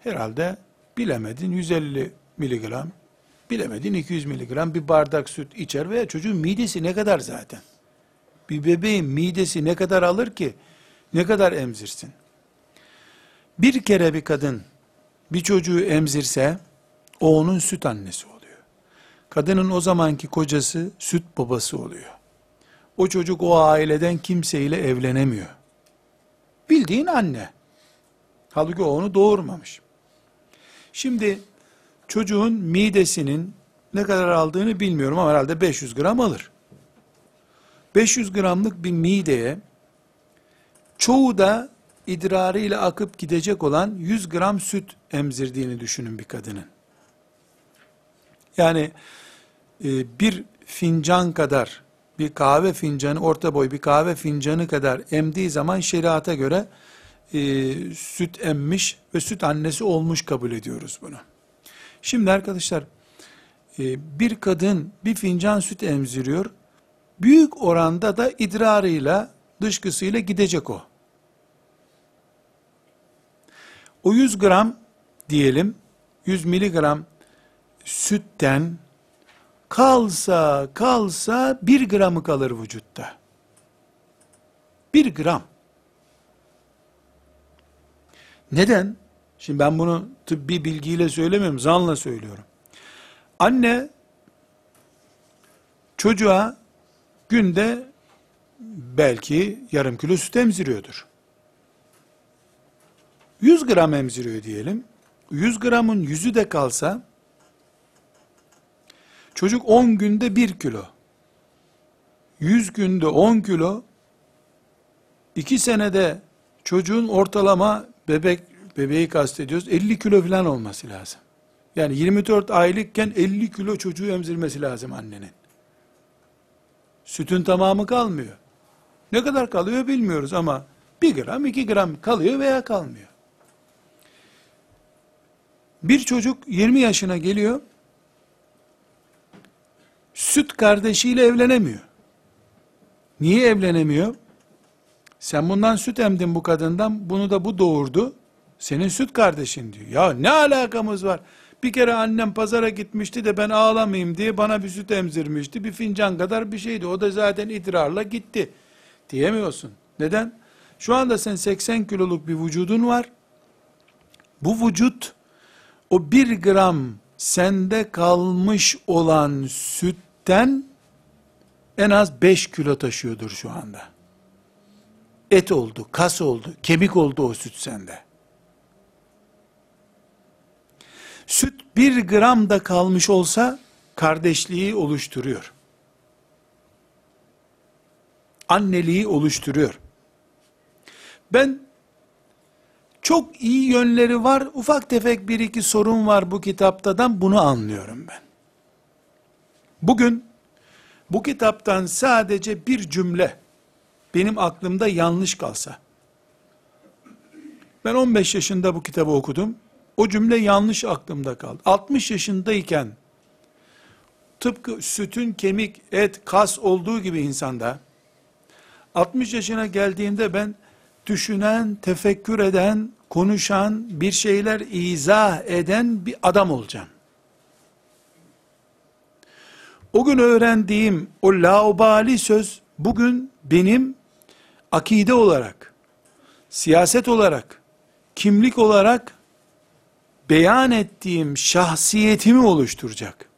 herhalde bilemedin 150 miligram, bilemedin 200 miligram bir bardak süt içer veya çocuğun midesi ne kadar zaten? Bir bebeğin midesi ne kadar alır ki ne kadar emzirsin? Bir kere bir kadın bir çocuğu emzirse o onun süt annesi oluyor. Kadının o zamanki kocası süt babası oluyor. O çocuk o aileden kimseyle evlenemiyor. Bildiğin anne. Halbuki o onu doğurmamış. Şimdi çocuğun midesinin ne kadar aldığını bilmiyorum ama herhalde 500 gram alır. 500 gramlık bir mideye çoğu da idrarıyla akıp gidecek olan 100 gram süt emzirdiğini düşünün bir kadının. Yani e, bir fincan kadar, bir kahve fincanı, orta boy bir kahve fincanı kadar emdiği zaman şeriata göre e, süt emmiş ve süt annesi olmuş kabul ediyoruz bunu. Şimdi arkadaşlar, e, bir kadın bir fincan süt emziriyor, büyük oranda da idrarıyla, dışkısıyla gidecek o. O 100 gram diyelim, 100 miligram sütten kalsa kalsa bir gramı kalır vücutta. Bir gram. Neden? Şimdi ben bunu tıbbi bilgiyle söylemiyorum, zanla söylüyorum. Anne çocuğa günde belki yarım kilo süt emziriyordur. 100 gram emziriyor diyelim. 100 gramın yüzü de kalsa çocuk 10 günde 1 kilo. 100 günde 10 kilo 2 senede çocuğun ortalama bebek bebeği kastediyoruz 50 kilo falan olması lazım. Yani 24 aylıkken 50 kilo çocuğu emzirmesi lazım annenin. Sütün tamamı kalmıyor. Ne kadar kalıyor bilmiyoruz ama 1 gram 2 gram kalıyor veya kalmıyor. Bir çocuk 20 yaşına geliyor, süt kardeşiyle evlenemiyor. Niye evlenemiyor? Sen bundan süt emdin bu kadından, bunu da bu doğurdu. Senin süt kardeşin diyor. Ya ne alakamız var? Bir kere annem pazara gitmişti de ben ağlamayayım diye bana bir süt emzirmişti. Bir fincan kadar bir şeydi. O da zaten idrarla gitti. Diyemiyorsun. Neden? Şu anda sen 80 kiloluk bir vücudun var. Bu vücut o bir gram sende kalmış olan sütten en az 5 kilo taşıyordur şu anda. Et oldu, kas oldu, kemik oldu o süt sende. Süt bir gram da kalmış olsa kardeşliği oluşturuyor. Anneliği oluşturuyor. Ben çok iyi yönleri var, ufak tefek bir iki sorun var bu kitaptadan bunu anlıyorum ben. Bugün bu kitaptan sadece bir cümle benim aklımda yanlış kalsa, ben 15 yaşında bu kitabı okudum, o cümle yanlış aklımda kaldı. 60 yaşındayken, tıpkı sütün kemik, et, kas olduğu gibi insanda, 60 yaşına geldiğimde ben, düşünen, tefekkür eden, konuşan, bir şeyler izah eden bir adam olacağım. O gün öğrendiğim o laubali söz bugün benim akide olarak, siyaset olarak, kimlik olarak beyan ettiğim şahsiyetimi oluşturacak.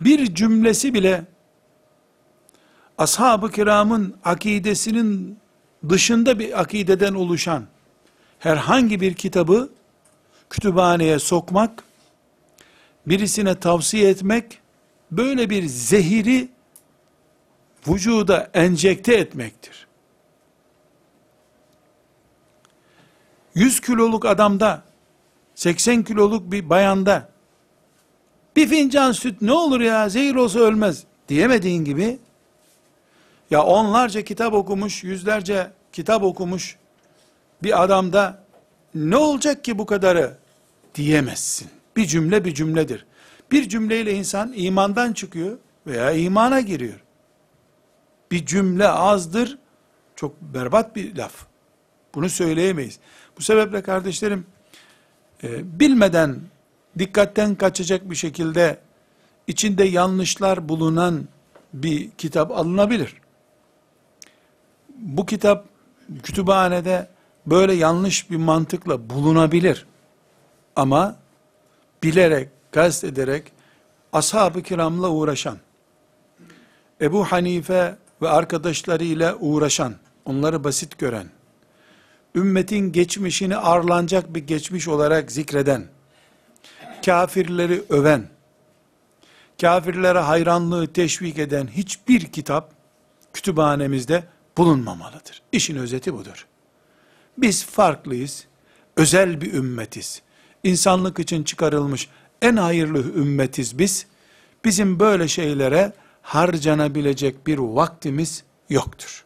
Bir cümlesi bile ashab-ı kiramın akidesinin dışında bir akideden oluşan herhangi bir kitabı kütüphaneye sokmak, birisine tavsiye etmek, böyle bir zehiri vücuda enjekte etmektir. 100 kiloluk adamda, 80 kiloluk bir bayanda, bir fincan süt ne olur ya zehir olsa ölmez diyemediğin gibi, ya onlarca kitap okumuş, yüzlerce kitap okumuş bir adamda ne olacak ki bu kadarı diyemezsin. Bir cümle bir cümledir. Bir cümleyle insan imandan çıkıyor veya imana giriyor. Bir cümle azdır, çok berbat bir laf. Bunu söyleyemeyiz. Bu sebeple kardeşlerim, e, bilmeden, dikkatten kaçacak bir şekilde, içinde yanlışlar bulunan bir kitap alınabilir bu kitap kütüphanede böyle yanlış bir mantıkla bulunabilir. Ama bilerek, gazet ederek ashab-ı kiramla uğraşan, Ebu Hanife ve arkadaşlarıyla uğraşan, onları basit gören, ümmetin geçmişini arlanacak bir geçmiş olarak zikreden, kafirleri öven, kafirlere hayranlığı teşvik eden hiçbir kitap kütüphanemizde bulunmamalıdır. İşin özeti budur. Biz farklıyız, özel bir ümmetiz. insanlık için çıkarılmış en hayırlı ümmetiz biz. Bizim böyle şeylere harcanabilecek bir vaktimiz yoktur.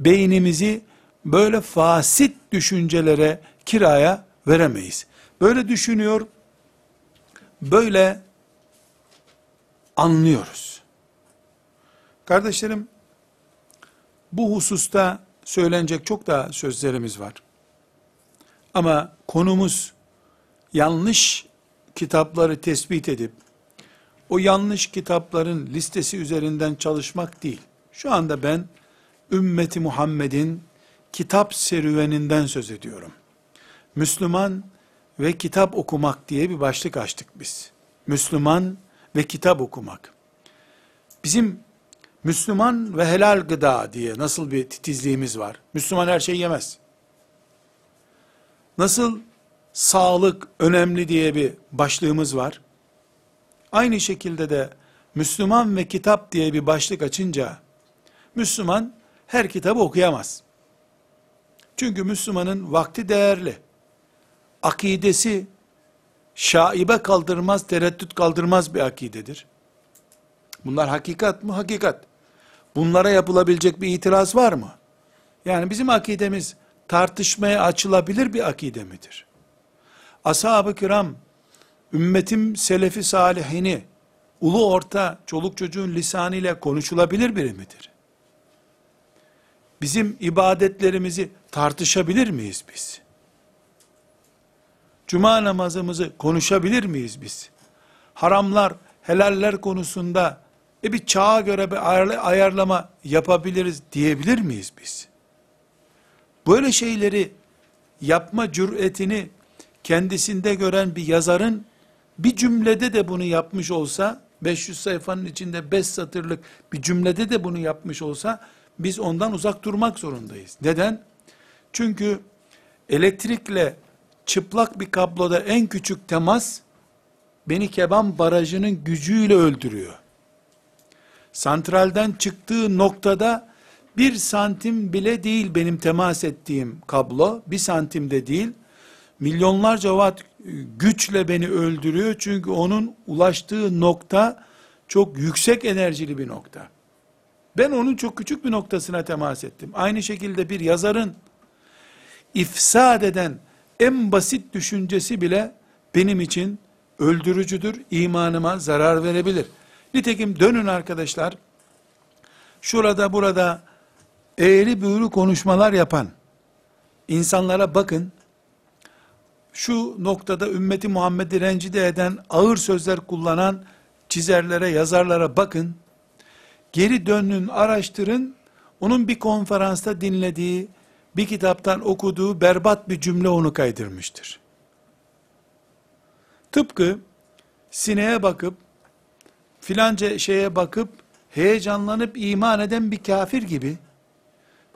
Beynimizi böyle fasit düşüncelere kiraya veremeyiz. Böyle düşünüyor, böyle anlıyoruz. Kardeşlerim, bu hususta söylenecek çok daha sözlerimiz var. Ama konumuz yanlış kitapları tespit edip o yanlış kitapların listesi üzerinden çalışmak değil. Şu anda ben ümmeti Muhammed'in kitap serüveninden söz ediyorum. Müslüman ve kitap okumak diye bir başlık açtık biz. Müslüman ve kitap okumak. Bizim Müslüman ve helal gıda diye nasıl bir titizliğimiz var. Müslüman her şeyi yemez. Nasıl sağlık önemli diye bir başlığımız var. Aynı şekilde de Müslüman ve kitap diye bir başlık açınca Müslüman her kitabı okuyamaz. Çünkü Müslümanın vakti değerli. Akidesi şaibe kaldırmaz, tereddüt kaldırmaz bir akidedir. Bunlar hakikat mı? Hakikat. Bunlara yapılabilecek bir itiraz var mı? Yani bizim akidemiz tartışmaya açılabilir bir akide midir? Ashab-ı kiram, ümmetim selefi salihini, ulu orta, çoluk çocuğun lisanıyla konuşulabilir biri midir? Bizim ibadetlerimizi tartışabilir miyiz biz? Cuma namazımızı konuşabilir miyiz biz? Haramlar, helaller konusunda e bir çağa göre bir ayarlama yapabiliriz diyebilir miyiz biz? Böyle şeyleri yapma cüretini kendisinde gören bir yazarın bir cümlede de bunu yapmış olsa 500 sayfanın içinde 5 satırlık bir cümlede de bunu yapmış olsa biz ondan uzak durmak zorundayız. Neden? Çünkü elektrikle çıplak bir kabloda en küçük temas beni Keban barajının gücüyle öldürüyor. Santralden çıktığı noktada bir santim bile değil benim temas ettiğim kablo, bir santim de değil, milyonlarca watt güçle beni öldürüyor çünkü onun ulaştığı nokta çok yüksek enerjili bir nokta. Ben onun çok küçük bir noktasına temas ettim. Aynı şekilde bir yazarın ifsad eden en basit düşüncesi bile benim için öldürücüdür, imanıma zarar verebilir. Nitekim dönün arkadaşlar, şurada burada eğri büğrü konuşmalar yapan insanlara bakın, şu noktada ümmeti Muhammed'i rencide eden, ağır sözler kullanan çizerlere, yazarlara bakın, geri dönün, araştırın, onun bir konferansta dinlediği, bir kitaptan okuduğu berbat bir cümle onu kaydırmıştır. Tıpkı sineğe bakıp, filanca şeye bakıp, heyecanlanıp iman eden bir kafir gibi,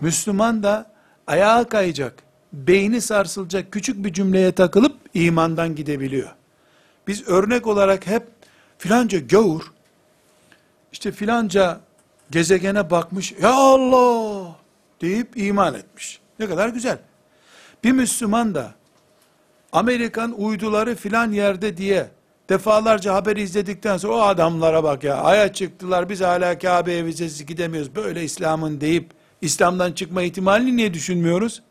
Müslüman da ayağa kayacak, beyni sarsılacak küçük bir cümleye takılıp imandan gidebiliyor. Biz örnek olarak hep filanca gavur, işte filanca gezegene bakmış, ya Allah deyip iman etmiş. Ne kadar güzel. Bir Müslüman da Amerikan uyduları filan yerde diye defalarca haber izledikten sonra o adamlara bak ya aya çıktılar biz hala Kabe'ye vizesiz gidemiyoruz böyle İslam'ın deyip İslam'dan çıkma ihtimalini niye düşünmüyoruz?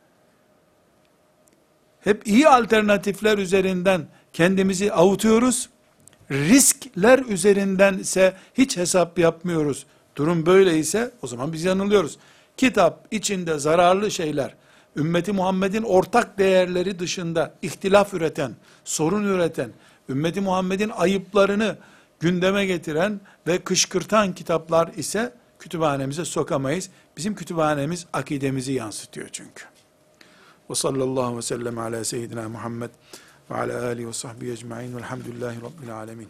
Hep iyi alternatifler üzerinden kendimizi avutuyoruz. Riskler üzerinden ise hiç hesap yapmıyoruz. Durum böyleyse o zaman biz yanılıyoruz. Kitap içinde zararlı şeyler, ümmeti Muhammed'in ortak değerleri dışında ihtilaf üreten, sorun üreten, ümmeti Muhammed'in ayıplarını gündeme getiren ve kışkırtan kitaplar ise kütüphanemize sokamayız. Bizim kütüphanemiz akidemizi yansıtıyor çünkü. Ve sallallahu ve sellem ala seyyidina Muhammed ve ala alihi ve sahbihi ecma'in velhamdülillahi rabbil alemin.